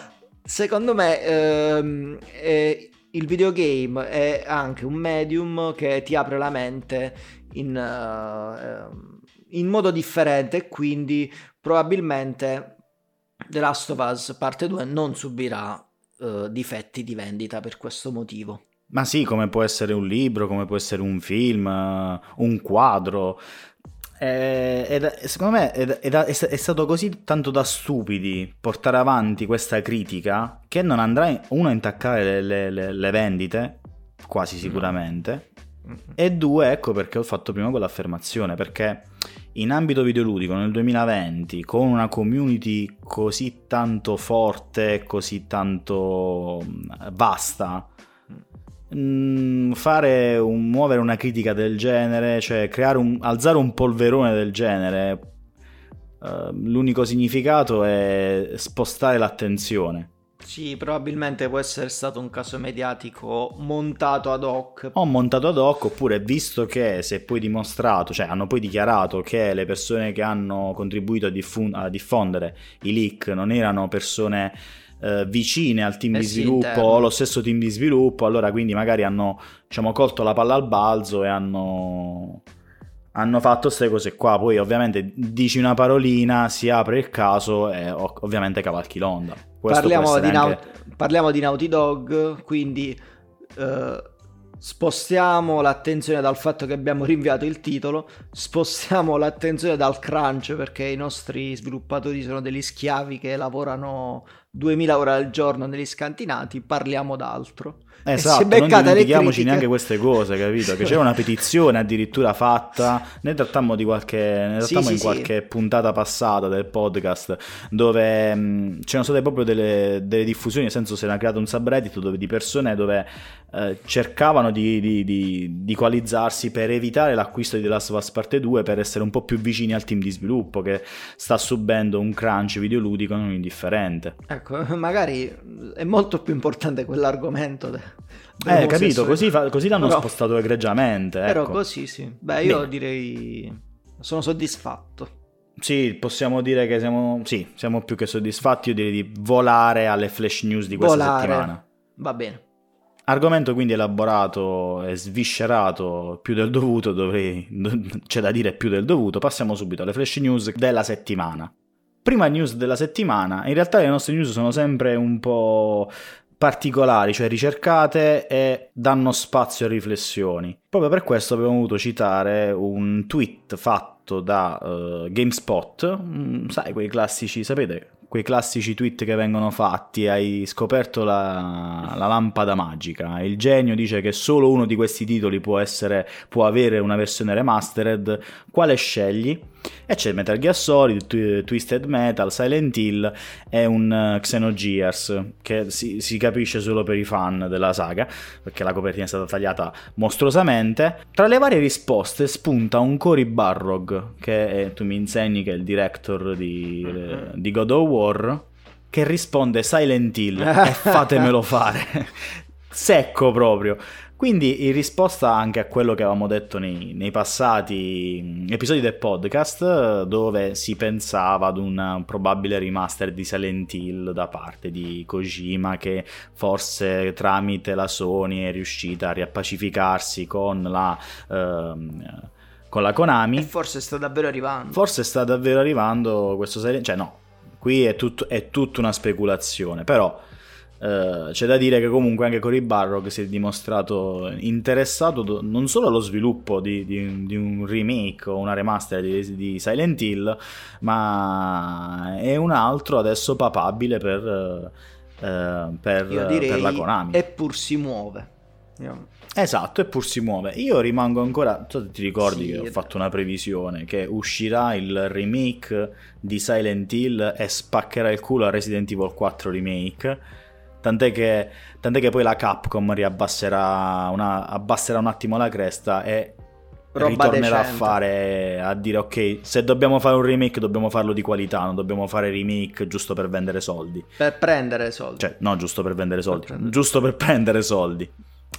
secondo me ehm, è, il videogame è anche un medium che ti apre la mente in, uh, in modo differente e quindi probabilmente The Last of Us parte 2 non subirà uh, difetti di vendita per questo motivo. Ma sì, come può essere un libro, come può essere un film, un quadro. Eh, ed, secondo me è, è, è, stato così tanto da stupidi portare avanti questa critica che non andrà uno a intaccare le, le, le vendite, quasi sicuramente, no. e due, ecco perché ho fatto prima quell'affermazione, perché in ambito videoludico nel 2020 con una community così tanto forte, così tanto vasta, Mm, fare un, muovere una critica del genere, cioè creare un, alzare un polverone del genere, uh, l'unico significato è spostare l'attenzione. Sì, probabilmente può essere stato un caso mediatico montato ad hoc. O montato ad hoc, oppure visto che si è poi dimostrato, cioè hanno poi dichiarato che le persone che hanno contribuito a, diffun- a diffondere i leak non erano persone eh, vicine al team eh di sviluppo sì, o allo stesso team di sviluppo, allora quindi magari hanno diciamo, colto la palla al balzo e hanno, hanno fatto queste cose qua. Poi ovviamente dici una parolina, si apre il caso e ovviamente cavalchi l'onda. Parliamo di, anche... Naut- parliamo di, Naughty Dog, quindi... Uh spostiamo l'attenzione dal fatto che abbiamo rinviato il titolo, spostiamo l'attenzione dal crunch perché i nostri sviluppatori sono degli schiavi che lavorano 2000 ore al giorno negli scantinati, parliamo d'altro. Esatto, non dimentichiamoci neanche queste cose, capito? Che c'era una petizione addirittura fatta, ne trattammo, di qualche, ne trattammo sì, in sì, qualche sì. puntata passata del podcast, dove mh, c'erano state proprio delle, delle, diffusioni, nel senso si era creato un subreddit dove, di persone dove eh, cercavano di, di, di, di, equalizzarsi per evitare l'acquisto di The Last of Us Parte 2, per essere un po' più vicini al team di sviluppo che sta subendo un crunch videoludico non indifferente. Ecco, magari è molto più importante quell'argomento. Eh, capito, così, fa, così l'hanno però, spostato egregiamente. Però ecco. così sì. Beh, io Beh. direi... sono soddisfatto. Sì, possiamo dire che siamo, sì, siamo più che soddisfatti. Io direi di volare alle flash news di questa volare. settimana. Va bene. Argomento quindi elaborato e sviscerato più del dovuto, dovrei, c'è da dire più del dovuto. Passiamo subito alle flash news della settimana. Prima news della settimana, in realtà le nostre news sono sempre un po' particolari, cioè ricercate e danno spazio a riflessioni. Proprio per questo abbiamo voluto citare un tweet fatto da uh, GameSpot, mm, sai quei classici, sapete, quei classici tweet che vengono fatti, hai scoperto la, la, lampada magica, il genio dice che solo uno di questi titoli può, essere, può avere una versione remastered, quale scegli? E c'è Metal Gear Solid, Twisted Metal, Silent Hill e un uh, Xenogears che si, si, capisce solo per i fan della saga perché la copertina è stata tagliata mostruosamente. Tra le varie risposte spunta un Cory Barrog che è, tu mi insegni che è il director di, uh-huh. di God of War che risponde Silent Hill e fatemelo fare. Secco proprio. Quindi in risposta anche a quello che avevamo detto nei, nei passati episodi del podcast, dove si pensava ad un probabile remaster di Silent Hill da parte di Kojima, che forse tramite la Sony è riuscita a riappacificarsi con la... Ehm, con la Konami. E forse sta davvero arrivando. Forse sta davvero arrivando questo Silent Cioè no, qui è, tutto, è tutta una speculazione, però Uh, c'è da dire che comunque anche Cory Barrock si è dimostrato interessato non solo allo sviluppo di, di, di un remake o una remaster di, di, Silent Hill, ma è un altro adesso papabile per, uh, per, per la Konami. Eppur si muove. Io... Esatto, eppur si muove. Io rimango ancora. Tu ti ricordi sì, che ho fatto una previsione che uscirà il remake di Silent Hill e spaccherà il culo a Resident Evil 4 Remake Tant'è che, tant'è che poi la Capcom riabbasserà una, abbasserà un attimo la cresta e Roba ritornerà decente. a fare a dire ok se dobbiamo fare un remake dobbiamo farlo di qualità non dobbiamo fare remake giusto per vendere soldi. Per prendere soldi. Cioè no giusto per vendere soldi. per giusto per prendere soldi.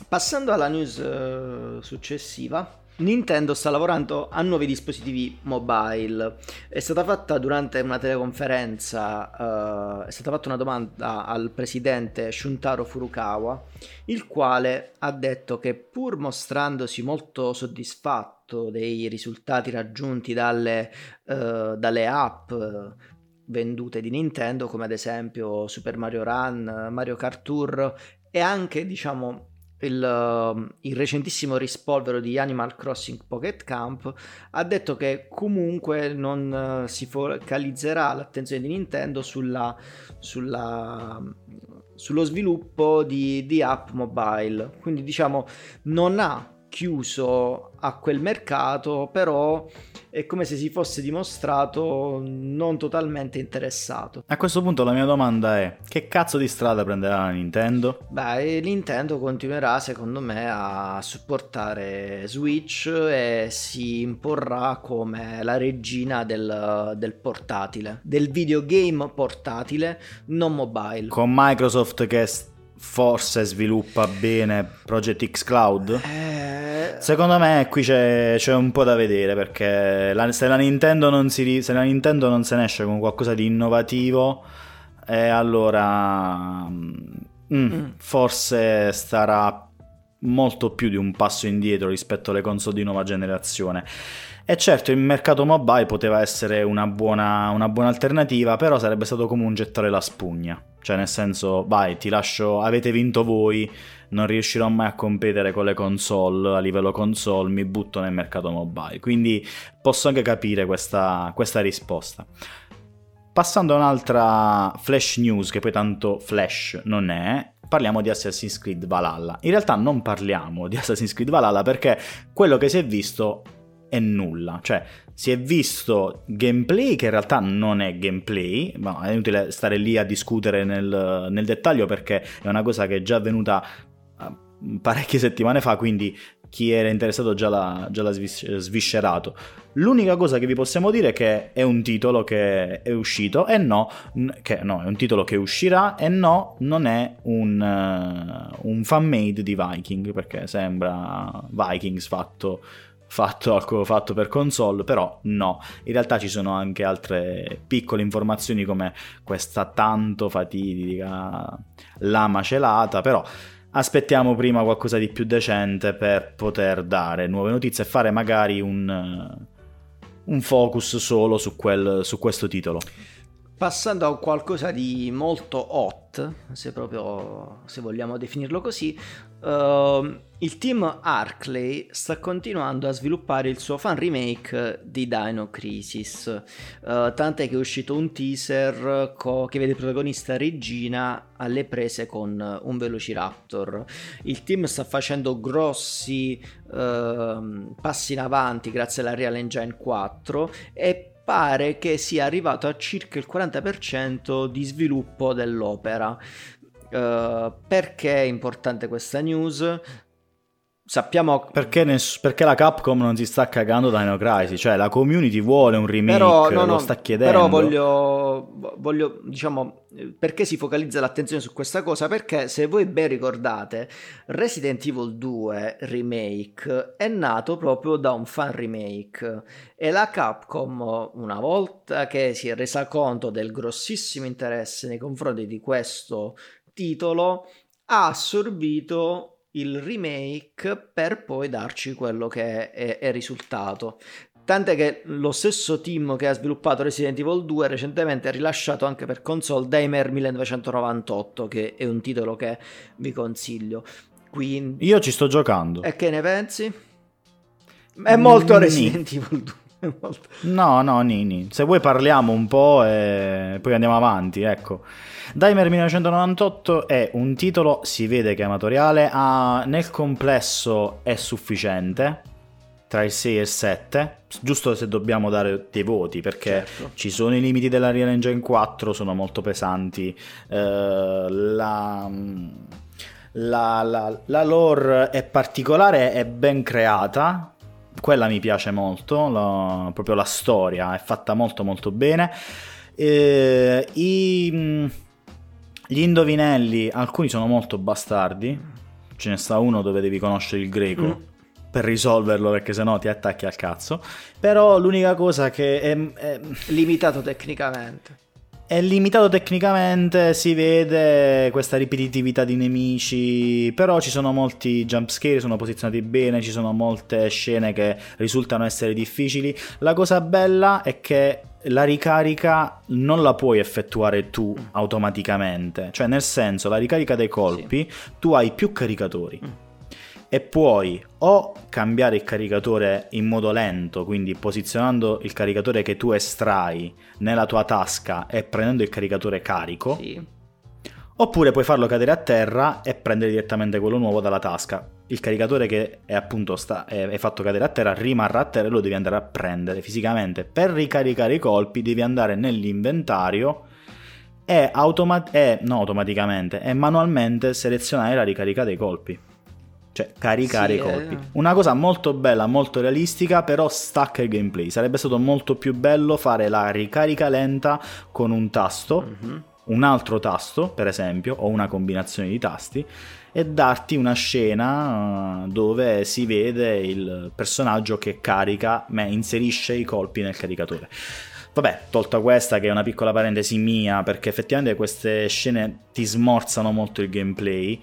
Passando alla news uh, successiva Nintendo sta lavorando a nuovi dispositivi mobile. È stata fatta durante una teleconferenza, uh, è stata fatta una domanda al presidente Shuntaro Furukawa, il quale ha detto che pur mostrandosi molto soddisfatto dei risultati raggiunti dalle, uh, dalle app vendute di Nintendo, come ad esempio Super Mario Run, Mario Kart Tour e anche, diciamo, il, um, il, recentissimo rispolvero di Animal Crossing Pocket Camp ha detto che comunque non uh, si focalizzerà l'attenzione di Nintendo sulla, sulla, sullo sviluppo di, di app mobile. Quindi diciamo non ha chiuso a quel mercato, però è come se si fosse dimostrato non totalmente interessato. A questo punto la mia domanda è: che cazzo di strada prenderà Nintendo? Beh, Nintendo continuerà secondo me a supportare Switch e si imporrà come la regina del, del portatile, del videogame portatile non mobile. Con Microsoft che forse sviluppa bene Project X Cloud? Eh... Secondo me qui c'è, c'è, un po' da vedere perché la, se, la non si, se la Nintendo non se ne esce con qualcosa di innovativo, eh, allora mm, mm. forse starà molto più di un passo indietro rispetto alle console di nuova generazione. E certo il mercato mobile poteva essere una buona, una buona alternativa, però sarebbe stato come un gettare la spugna. Cioè nel senso, vai, ti lascio, avete vinto voi, non riuscirò mai a competere con le console, a livello console, mi butto nel mercato mobile. Quindi posso anche capire questa, questa risposta. Passando a un'altra flash news, che poi tanto flash non è, parliamo di Assassin's Creed Valhalla. In realtà non parliamo di Assassin's Creed Valhalla perché quello che si è visto è nulla, cioè si è visto gameplay che in realtà non è gameplay, ma è inutile stare lì a discutere nel, nel dettaglio perché è una cosa che è già avvenuta parecchie settimane fa, quindi chi era interessato già l'ha, già l'ha sviscerato. L'unica cosa che vi possiamo dire è che è un titolo che è uscito e no, che, no è un titolo che uscirà e no, non è un, uh, un fan-made di Viking, perché sembra Vikings fatto fatto, fatto, per console, però no, in realtà ci sono anche altre piccole informazioni come questa tanto fatidica lama celata, però aspettiamo prima qualcosa di più decente per poter dare nuove notizie e fare magari un, un focus solo su, quel, su questo titolo. Passando a qualcosa di molto hot, se proprio se vogliamo definirlo così, uh, il team Arclay sta continuando a sviluppare il suo fan remake di Dino Crisis, uh, tant'è che è uscito un teaser co- che vede protagonista Regina alle prese con un Velociraptor. Il team sta facendo grossi uh, passi in avanti grazie alla Real Engine 4 e pare che sia arrivato a circa il 40% di sviluppo dell'opera. Uh, perché è importante questa news? Sappiamo perché, ness- perché, la Capcom non si sta cagando da Dino Crisis, cioè la community vuole un remake, però, no, no, lo sta chiedendo. Però voglio, voglio, diciamo, perché si focalizza l'attenzione su questa cosa? Perché se voi ben ricordate, Resident Evil 2 Remake è nato proprio da un fan remake e la Capcom, una volta che si è resa conto del grossissimo interesse nei confronti di questo titolo, ha assorbito il remake per poi darci quello che è, è risultato. Tant'è che lo stesso team che ha sviluppato Resident Evil 2 recentemente ha rilasciato anche per console Daimler 1998, che è un titolo che vi consiglio. Quindi... Io ci sto giocando. E che ne pensi? È molto Resident Evil 2. No, no, Nini. Se vuoi parliamo un po' e poi andiamo avanti, ecco. Dimer 1998 è un titolo, si vede che è amatoriale, ha, nel complesso è sufficiente, tra il 6 e il 7, giusto se dobbiamo dare dei voti, perché certo. ci sono i limiti della Real Engine 4, sono molto pesanti, eh, la... La, la, la, lore è particolare, è ben creata, quella mi piace molto, la, proprio la storia è fatta molto molto bene. Eh, i, gli indovinelli, alcuni sono molto bastardi. Ce ne sta uno dove devi conoscere il greco. Mm. Per risolverlo, perché sennò ti attacchi al cazzo. Però l'unica cosa che è, è... limitato tecnicamente. È limitato tecnicamente, si vede questa ripetitività di nemici, però ci sono molti jumpscare, sono posizionati bene, ci sono molte scene che risultano essere difficili. La cosa bella è che la ricarica non la puoi effettuare tu automaticamente, cioè nel senso la ricarica dei colpi sì. tu hai più caricatori mm. E puoi o cambiare il caricatore in modo lento, quindi posizionando il caricatore che tu estrai nella tua tasca e prendendo il caricatore carico, sì Oppure puoi farlo cadere a terra e prendere direttamente quello nuovo dalla tasca. Il caricatore che è appunto sta, è, è fatto cadere a terra rimarrà a terra e lo devi andare a prendere fisicamente. Per ricaricare i colpi devi andare nell'inventario e, automa- e no, automaticamente e manualmente selezionare la ricarica dei colpi. Cioè, caricare sì, i colpi. Eh. Una cosa molto bella, molto realistica, però stacca il gameplay. Sarebbe stato molto più bello fare la ricarica lenta con un tasto. Mm-hmm un altro tasto, per esempio, o una combinazione di tasti, e darti una scena uh, dove si vede il personaggio che carica, ma inserisce i colpi nel caricatore. Vabbè, tolta questa che è una piccola parentesi mia, perché effettivamente queste scene ti smorzano molto il gameplay.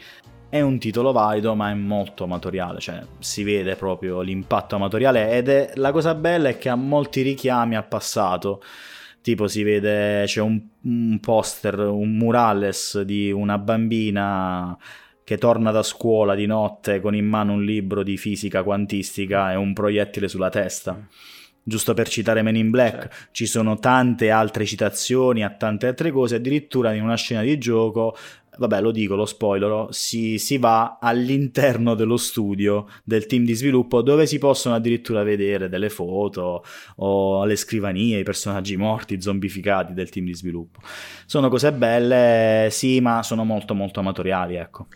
È un titolo valido, ma è molto amatoriale, cioè si vede proprio l'impatto amatoriale ed è la cosa bella è che ha molti richiami al passato tipo si vede c'è un, un poster, un murales di una bambina che torna da scuola di notte con in mano un libro di fisica quantistica e un proiettile sulla testa. Giusto per citare Men in Black, certo. ci sono tante altre citazioni a tante altre cose, addirittura in una scena di gioco vabbè lo dico, lo spoilerò, si, si, va all'interno dello studio del team di sviluppo dove si possono addirittura vedere delle foto o le scrivanie, i personaggi morti, zombificati del team di sviluppo. Sono cose belle, sì, ma sono molto molto amatoriali, ecco.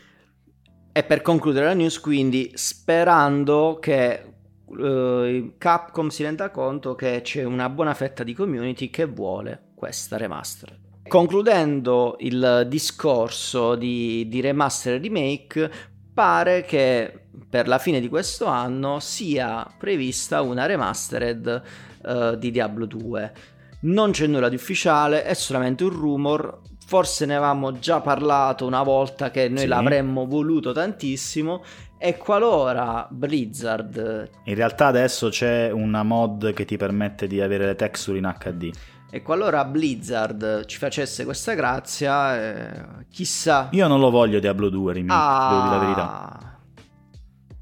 E per concludere la news, quindi, sperando che uh, Capcom si renda conto che c'è una buona fetta di community che vuole questa remaster. Concludendo il discorso di, di remaster e remake, pare che per la fine di questo anno sia prevista una remastered uh, di Diablo 2. Non c'è nulla di ufficiale, è solamente un rumor, forse ne avevamo già parlato una volta che noi sì. l'avremmo voluto tantissimo e qualora Blizzard in realtà adesso c'è una mod che ti permette di avere le texture in HD e qualora Blizzard ci facesse questa grazia eh, chissà io non lo voglio Diablo 2 remake ah, devo dire la verità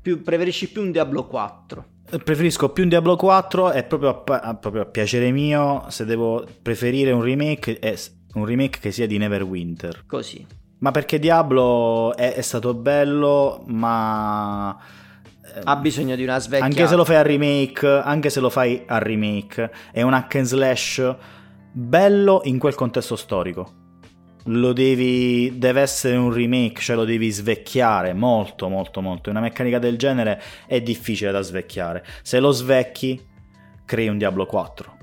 più, preferisci più un Diablo 4 Preferisco più un Diablo 4 e proprio a, proprio a piacere mio, se devo preferire un remake, è un remake che sia di Neverwinter. Così. Ma perché Diablo è, è stato bello, ma... Eh, ha bisogno di una svecchia. Anche se lo fai a remake, anche se lo fai a remake, è un hack and slash bello in quel contesto storico. Lo devi. deve essere un remake, cioè lo devi svecchiare molto, molto, molto. Una meccanica del genere è difficile da svecchiare. Se lo svecchi, crei un Diablo 4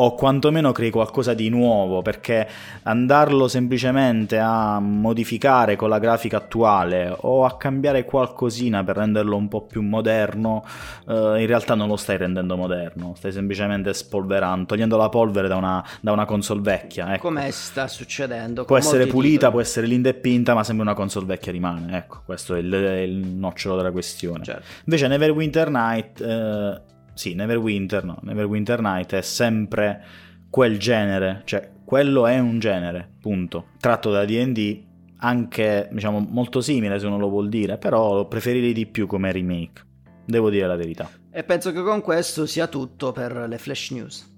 o quantomeno crei qualcosa di nuovo, perché andarlo semplicemente a modificare con la grafica attuale o a cambiare qualcosina per renderlo un po' più moderno, eh, in realtà non lo stai rendendo moderno, stai semplicemente spolverando, togliendo la polvere da una, da una console vecchia. Ecco. Come sta succedendo? Può essere pulita, titoli. può essere linda e pinta, ma sempre una console vecchia rimane. Ecco, questo è il, il nocciolo della questione. Certo. Invece Neverwinter Night... Eh, sì, Neverwinter, no, Neverwinter Night è sempre quel genere, cioè quello è un genere, punto. Tratto da D&D, anche diciamo molto simile se uno lo vuol dire, però lo preferirei di più come remake, devo dire la verità. E penso che con questo sia tutto per le flash news.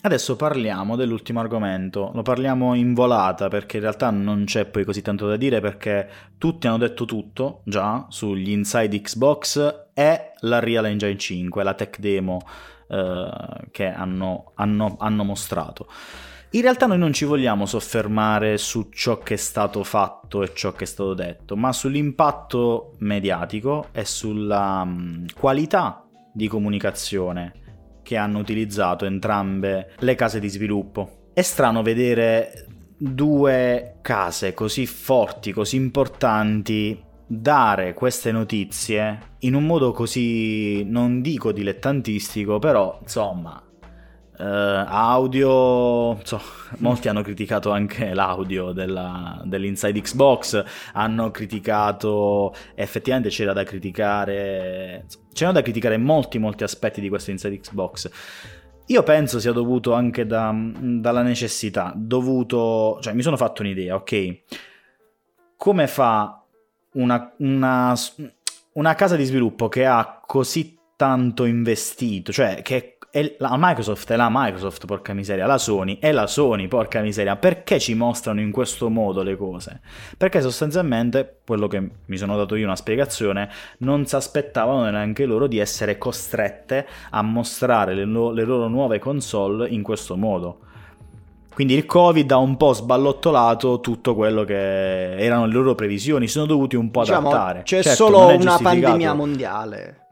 Adesso parliamo dell'ultimo argomento, lo parliamo in volata perché in realtà non c'è poi così tanto da dire perché tutti hanno detto tutto già sugli Inside Xbox e la Real Engine 5, la tech demo eh, che hanno, hanno, hanno mostrato. In realtà noi non ci vogliamo soffermare su ciò che è stato fatto e ciò che è stato detto, ma sull'impatto mediatico e sulla um, qualità di comunicazione che hanno utilizzato entrambe le case di sviluppo. È strano vedere due case così forti, così importanti dare queste notizie in un modo così, non dico dilettantistico, però insomma, eh, audio, so, molti hanno criticato anche l'audio della, dell'Inside Xbox, hanno criticato, effettivamente c'era da criticare, c'erano da criticare molti molti aspetti di questo Inside Xbox. Io penso sia dovuto anche da, dalla necessità, dovuto, cioè mi sono fatto un'idea, ok? Come fa una, una, una casa di sviluppo che ha così tanto investito, cioè che è la Microsoft è la Microsoft, porca miseria, la Sony è la Sony, porca miseria. Perché ci mostrano in questo modo le cose? Perché sostanzialmente, quello che mi sono dato io una spiegazione, non si aspettavano neanche loro di essere costrette a mostrare le, lo- le loro nuove console in questo modo. Quindi il Covid ha un po' sballottolato tutto quello che erano le loro previsioni, sono dovuti un po' diciamo, adattare. C'è certo, solo una pandemia mondiale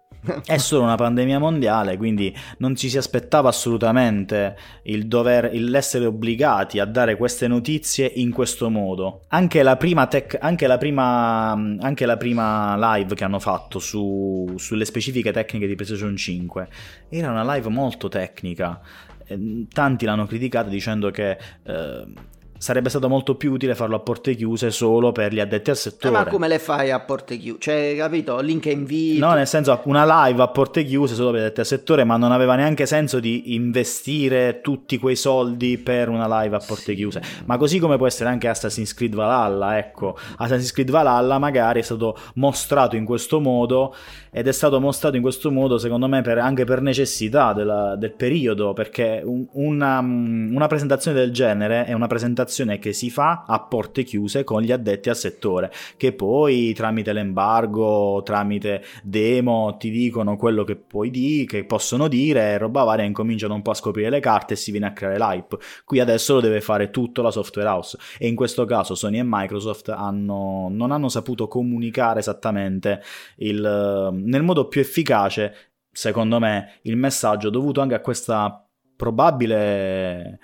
è solo una pandemia mondiale, quindi non ci si aspettava assolutamente il dover, l'essere obbligati a dare queste notizie in questo modo. Anche la prima, tech, anche la prima, anche la prima live che hanno fatto su, sulle specifiche tecniche di PlayStation 5 era una live molto tecnica. Ehm, tanti l'hanno criticata dicendo che eh, sarebbe stato molto più utile farlo a porte chiuse solo per gli addetti al settore. Eh, ma come le fai a porte chiuse? Cioè, capito? Link e invito. No, nel senso, una live a porte chiuse solo per gli addetti al settore, ma non aveva neanche senso di investire tutti quei soldi per una live a porte sì. chiuse. Ma così come può essere anche Assassin's Creed Valhalla, ecco. Assassin's Creed Valhalla magari è stato mostrato in questo modo ed è stato mostrato in questo modo, secondo me, per, anche per necessità della, del periodo, perché un, una, una presentazione del genere è una presentazione comunicazione che si fa a porte chiuse con gli addetti al settore, che poi tramite l'embargo, tramite demo ti dicono quello che puoi dire, che possono dire, e roba varia incominciano un po' a scoprire le carte e si viene a creare l'hype. Qui adesso lo deve fare tutto la software house e in questo caso Sony e Microsoft hanno, non hanno saputo comunicare esattamente il, nel modo più efficace, secondo me, il messaggio dovuto anche a questa probabile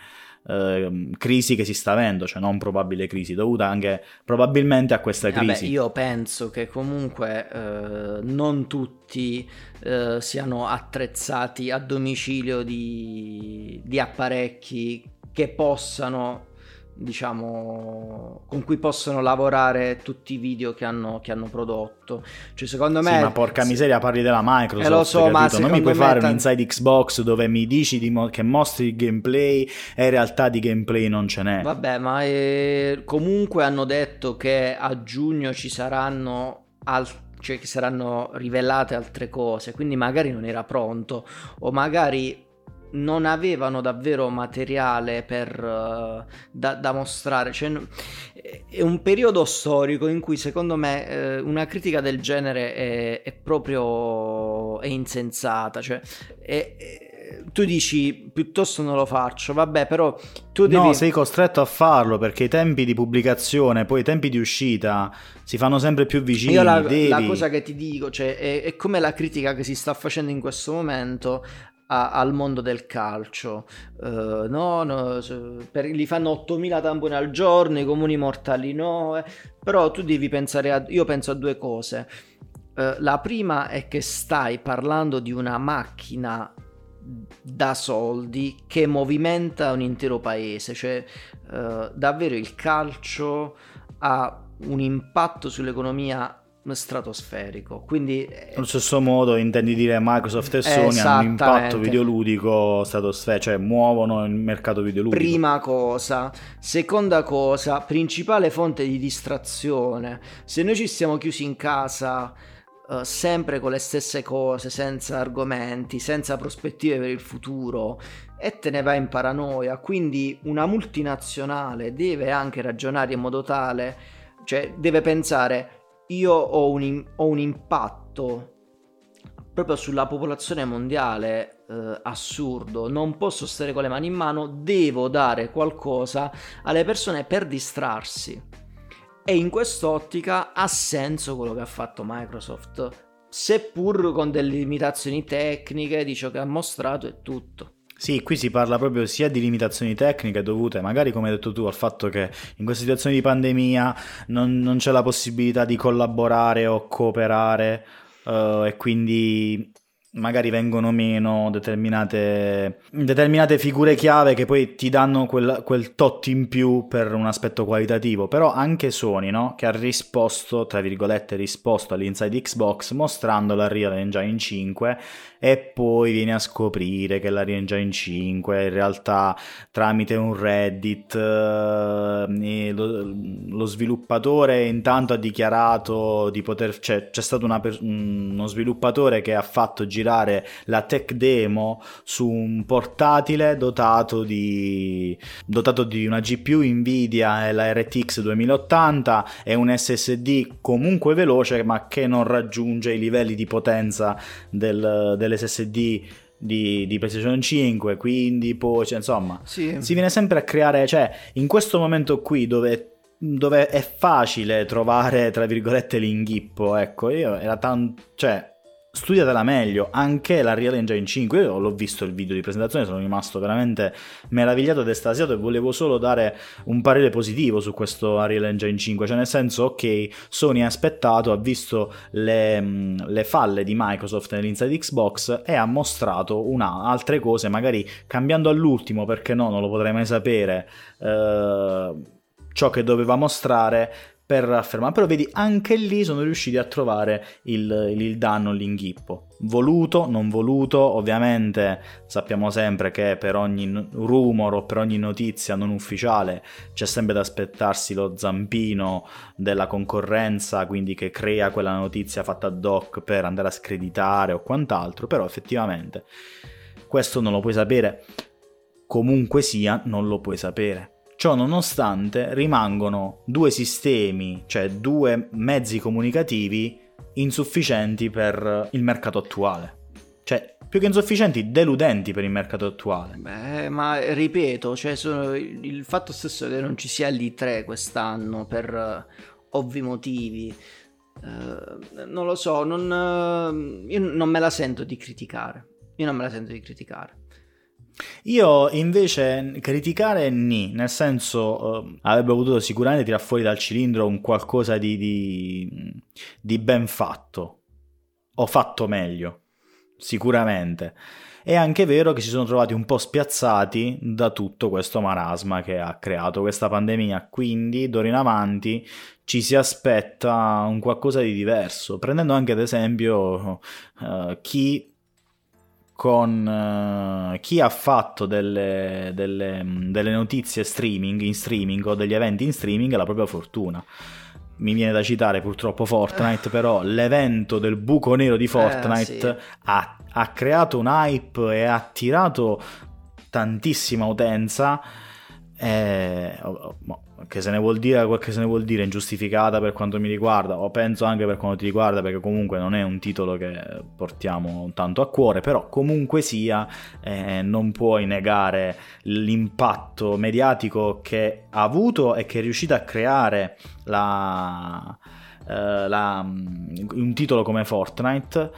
eh, crisi che si sta avendo, cioè non probabile crisi, dovuta anche probabilmente a questa crisi. Vabbè, io penso che comunque eh, non tutti eh, siano attrezzati a domicilio di, di apparecchi che possano diciamo, con cui possono lavorare tutti i video che hanno, che hanno prodotto. Cioè, secondo me. Sì, ma porca miseria, parli della Microsoft. Eh, lo so, ma non mi puoi fare un inside Xbox dove mi dici mo- che mostri il gameplay e in realtà di gameplay non ce n'è. Vabbè, ma eh, comunque hanno detto che a giugno ci saranno altri cioè che saranno rivelate altre cose, quindi magari non era pronto o magari non avevano davvero materiale per, uh, da, da, mostrare. Cioè, è un periodo storico in cui secondo me eh, una critica del genere è, è proprio è insensata. Cioè, è, tu dici piuttosto non lo faccio, vabbè, però tu devi. No, sei costretto a farlo perché i tempi di pubblicazione, poi i tempi di uscita si fanno sempre più vicini. Io la, la cosa che ti dico, cioè, è, è come la critica che si sta facendo in questo momento a, al mondo del calcio. Uh, no, no per, gli fanno 8000 tamponi al giorno, i comuni mortali no. Eh. Però tu devi pensare a... Io penso a due cose. Uh, la prima è che stai parlando di una macchina da soldi che movimenta un intero paese, cioè uh, davvero il calcio ha un impatto sull'economia stratosferico. Quindi, eh, Allo stesso modo intendi dire Microsoft e Sony hanno un impatto videoludico stratosferico, cioè muovono il mercato videoludico. Prima cosa. Seconda cosa, principale fonte di distrazione. Se noi ci stiamo chiusi in casa uh, sempre con le stesse cose, senza argomenti, senza prospettive per il futuro e te ne vai in paranoia, quindi una multinazionale deve anche ragionare in modo tale, cioè deve pensare io ho un, ho un impatto proprio sulla popolazione mondiale eh, assurdo, non posso stare con le mani in mano, devo dare qualcosa alle persone per distrarsi. E in quest'ottica ha senso quello che ha fatto Microsoft, seppur con delle limitazioni tecniche di ciò che ha mostrato e tutto. Sì, qui si parla proprio sia di limitazioni tecniche dovute, magari come hai detto tu, al fatto che in questa situazione di pandemia non, non c'è la possibilità di collaborare o cooperare uh, e quindi magari vengono meno determinate, determinate figure chiave che poi ti danno quel, quel, tot in più per un aspetto qualitativo. Però anche Sony, no? Che ha risposto, tra virgolette, risposto all'Inside Xbox mostrando la Real Engine 5 e poi vieni a scoprire che la Real Engine 5 in realtà tramite un Reddit eh, lo, lo, sviluppatore intanto ha dichiarato di poter... Cioè, c'è stato una, uno sviluppatore che ha fatto girare girare la tech demo su un portatile dotato di, dotato di una GPU Nvidia e la RTX 2080 e un SSD comunque veloce ma che non raggiunge i livelli di potenza del, dell'SSD di, di, PlayStation 5, quindi poi, cioè, insomma, sì. si viene sempre a creare, cioè, in questo momento qui dove dove è facile trovare tra virgolette l'inghippo ecco io era tanto cioè studiatela meglio, anche la Real Engine 5, io l'ho visto il video di presentazione, sono rimasto veramente meravigliato ed estasiato e volevo solo dare un parere positivo su questo Unreal Engine 5, cioè nel senso, ok, Sony ha aspettato, ha visto le, mm, le falle di Microsoft nell'Inside Xbox e ha mostrato una, altre cose, magari cambiando all'ultimo, perché no, non lo potrei mai sapere, eh, ciò che doveva mostrare per affermare, però vedi anche lì sono riusciti a trovare il, il, danno, l'inghippo. Voluto, non voluto, ovviamente sappiamo sempre che per ogni rumor o per ogni notizia non ufficiale c'è sempre da aspettarsi lo zampino della concorrenza, quindi che crea quella notizia fatta ad hoc per andare a screditare o quant'altro, però effettivamente questo non lo puoi sapere, comunque sia non lo puoi sapere Ciò nonostante rimangono due sistemi, cioè due mezzi comunicativi insufficienti per il mercato attuale. Cioè, più che insufficienti, deludenti per il mercato attuale. Beh, ma ripeto, cioè il fatto stesso che non ci sia l'I3 quest'anno per uh, ovvi motivi, uh, non lo so, non, uh, io non me la sento di criticare. Io non me la sento di criticare. Io invece criticare ni, nel senso uh, avrebbe potuto sicuramente tirare fuori dal cilindro un qualcosa di, di, di ben fatto, o fatto meglio, sicuramente. È anche vero che si sono trovati un po' spiazzati da tutto questo marasma che ha creato questa pandemia, quindi d'ora in avanti ci si aspetta un qualcosa di diverso, prendendo anche ad esempio uh, chi con uh, chi ha fatto delle, delle, delle, notizie streaming in streaming o degli eventi in streaming la propria fortuna. Mi viene da citare purtroppo Fortnite, però l'evento del buco nero di Fortnite eh, sì. ha, ha, creato un hype e ha attirato tantissima utenza. E, oh, oh, che se ne vuol dire quel che se ne vuol dire ingiustificata per quanto mi riguarda o penso anche per quanto ti riguarda perché comunque non è un titolo che portiamo tanto a cuore però comunque sia eh, non puoi negare l'impatto mediatico che ha avuto e che è riuscito a creare la, eh, la, un titolo come Fortnite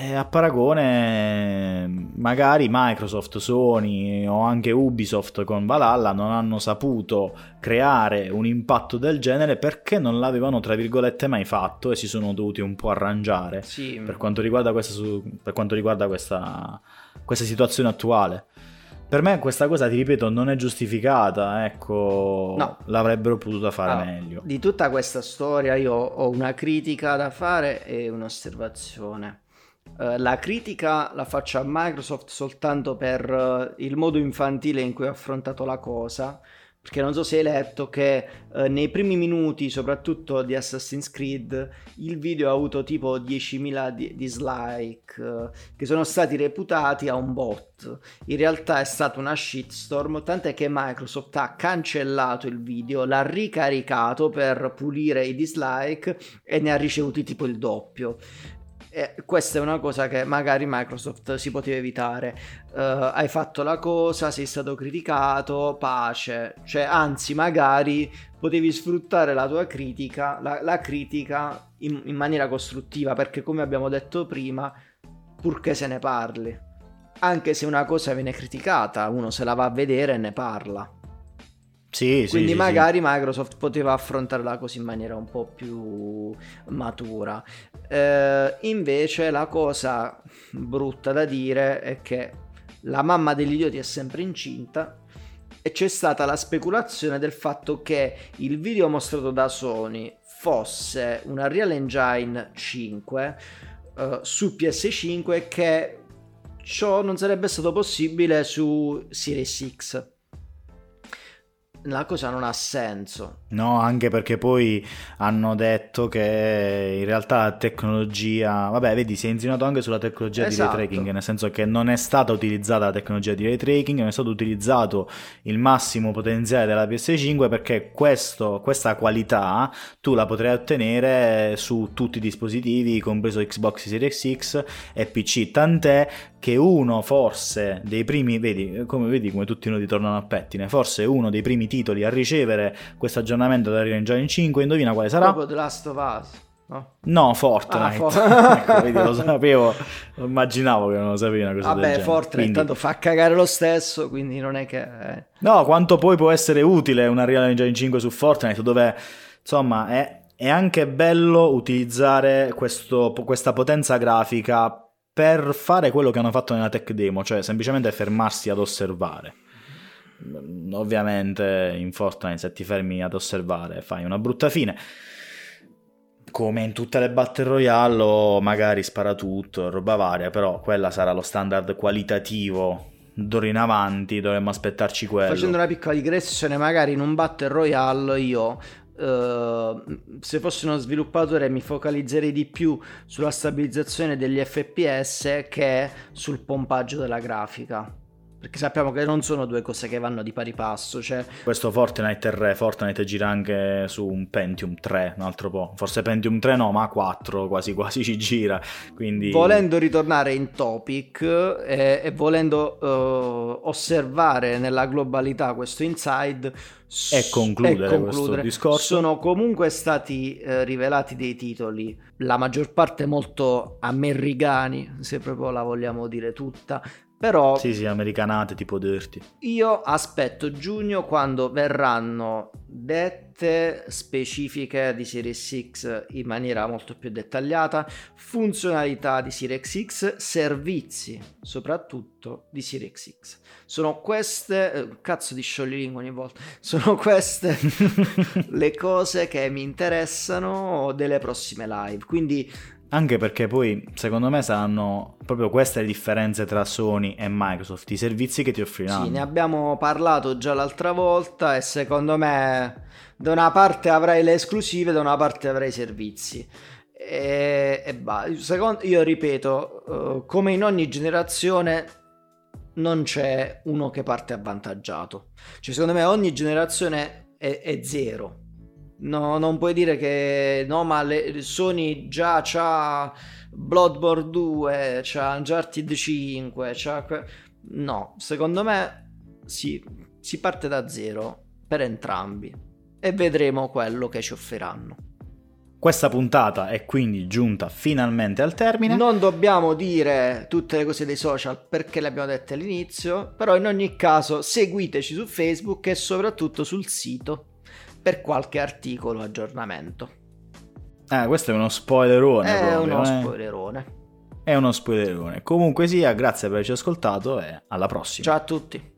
e a paragone, magari Microsoft, Sony o anche Ubisoft con Valhalla non hanno saputo creare un impatto del genere perché non l'avevano, tra virgolette, mai fatto e si sono dovuti un po' arrangiare sì. per quanto riguarda questa, per quanto riguarda questa, questa situazione attuale. Per me questa cosa, ti ripeto, non è giustificata, ecco, no. l'avrebbero potuta fare allora, meglio. Di tutta questa storia io ho una critica da fare e un'osservazione. Uh, la critica la faccio a Microsoft soltanto per uh, il modo infantile in cui ha affrontato la cosa, perché non so se hai letto che uh, nei primi minuti, soprattutto di Assassin's Creed, il video ha avuto tipo 10.000 di- dislike, che sono stati reputati a un bot. In realtà è stata una shitstorm, tant'è che Microsoft ha cancellato il video, l'ha ricaricato per pulire i dislike e ne ha ricevuti tipo il doppio. E questa è una cosa che magari Microsoft si poteva evitare. Uh, hai fatto la cosa, sei stato criticato, pace. Cioè, anzi, magari potevi sfruttare la tua critica, la, la critica in, in maniera costruttiva, perché come abbiamo detto prima, purché se ne parli. Anche se una cosa viene criticata, uno se la va a vedere e ne parla. Sì, Quindi sì, magari sì. Microsoft poteva affrontarla così in maniera un po' più matura. Eh, invece la cosa brutta da dire è che la mamma degli idioti è sempre incinta e c'è stata la speculazione del fatto che il video mostrato da Sony fosse una Real Engine 5 eh, su PS5 e che ciò non sarebbe stato possibile su Series X la cosa non ha senso. No, anche perché poi hanno detto che in realtà la tecnologia, vabbè, vedi, si è insinuato anche sulla tecnologia esatto. di ray esatto. tracking, nel senso che non è stata utilizzata la tecnologia di ray tracking, non è stato utilizzato il massimo potenziale della PS5 perché questo, questa qualità tu la potrai ottenere su tutti i dispositivi, compreso Xbox Series X e PC, tant'è che uno forse dei primi, vedi come, vedi come tutti noi tornano a pettine, forse uno dei primi titoli a ricevere questo aggiornamento da Real Engine 5, indovina quale sarà? Proprio The Last of Us. No, no Fortnite. Ah, for- ecco, vedi, lo sapevo, immaginavo che non lo sapevi una cosa Vabbè, Fortnite quindi... tanto fa cagare lo stesso, quindi non è che... Eh. No, quanto poi può essere utile una Real Engine 5 su Fortnite, dove insomma è, è anche bello utilizzare questo, questa potenza grafica per fare quello che hanno fatto nella tech demo, cioè semplicemente fermarsi ad osservare. Ovviamente in Fortnite se ti fermi ad osservare fai una brutta fine. Come in tutte le battle royale magari spara tutto, roba varia, però quella sarà lo standard qualitativo d'ora in avanti dovremmo aspettarci quello. Facendo una piccola digressione, magari in un battle royale io Uh, se fossi uno sviluppatore mi focalizzerei di più sulla stabilizzazione degli FPS che sul pompaggio della grafica. Perché sappiamo che non sono due cose che vanno di pari passo. Cioè... Questo Fortnite è Fortnite gira anche su un Pentium 3, un altro po'. Forse Pentium 3 no, ma 4 quasi quasi ci gira. Quindi... Volendo ritornare in topic eh, e volendo eh, osservare nella globalità questo inside e concludere, e concludere. questo discorso. Sono comunque stati eh, rivelati dei titoli, la maggior parte molto americani, se proprio la vogliamo dire tutta, però sì, sì, americanate tipo Dirty. Io aspetto giugno quando verranno dette specifiche di Series X in maniera molto più dettagliata, funzionalità di Series X, servizi soprattutto di Series X. Sono queste, eh, cazzo di scioglilingua ogni volta, sono queste le cose che mi interessano delle prossime live. Quindi anche perché poi, secondo me, saranno proprio queste le differenze tra Sony e Microsoft, i servizi che ti offriranno. Sì, ne abbiamo parlato già l'altra volta e secondo me da una parte avrai le esclusive, da una parte avrai i servizi. E, e bah, secondo, io ripeto, uh, come in ogni generazione non c'è uno che parte avvantaggiato. Cioè, secondo me ogni generazione è, è zero No, non puoi dire che no, ma le, Sony già c'ha Bloodborne 2, c'ha Uncharted 5, c'ha... No, secondo me sì, si parte da zero per entrambi e vedremo quello che ci offriranno. Questa puntata è quindi giunta finalmente al termine. Non dobbiamo dire tutte le cose dei social perché le abbiamo dette all'inizio, però in ogni caso seguiteci su Facebook e soprattutto sul sito per qualche articolo aggiornamento. Ah, questo è uno spoilerone. È proprio, uno eh? spoilerone. È uno spoilerone. Comunque sia, grazie per averci ascoltato e alla prossima. Ciao a tutti.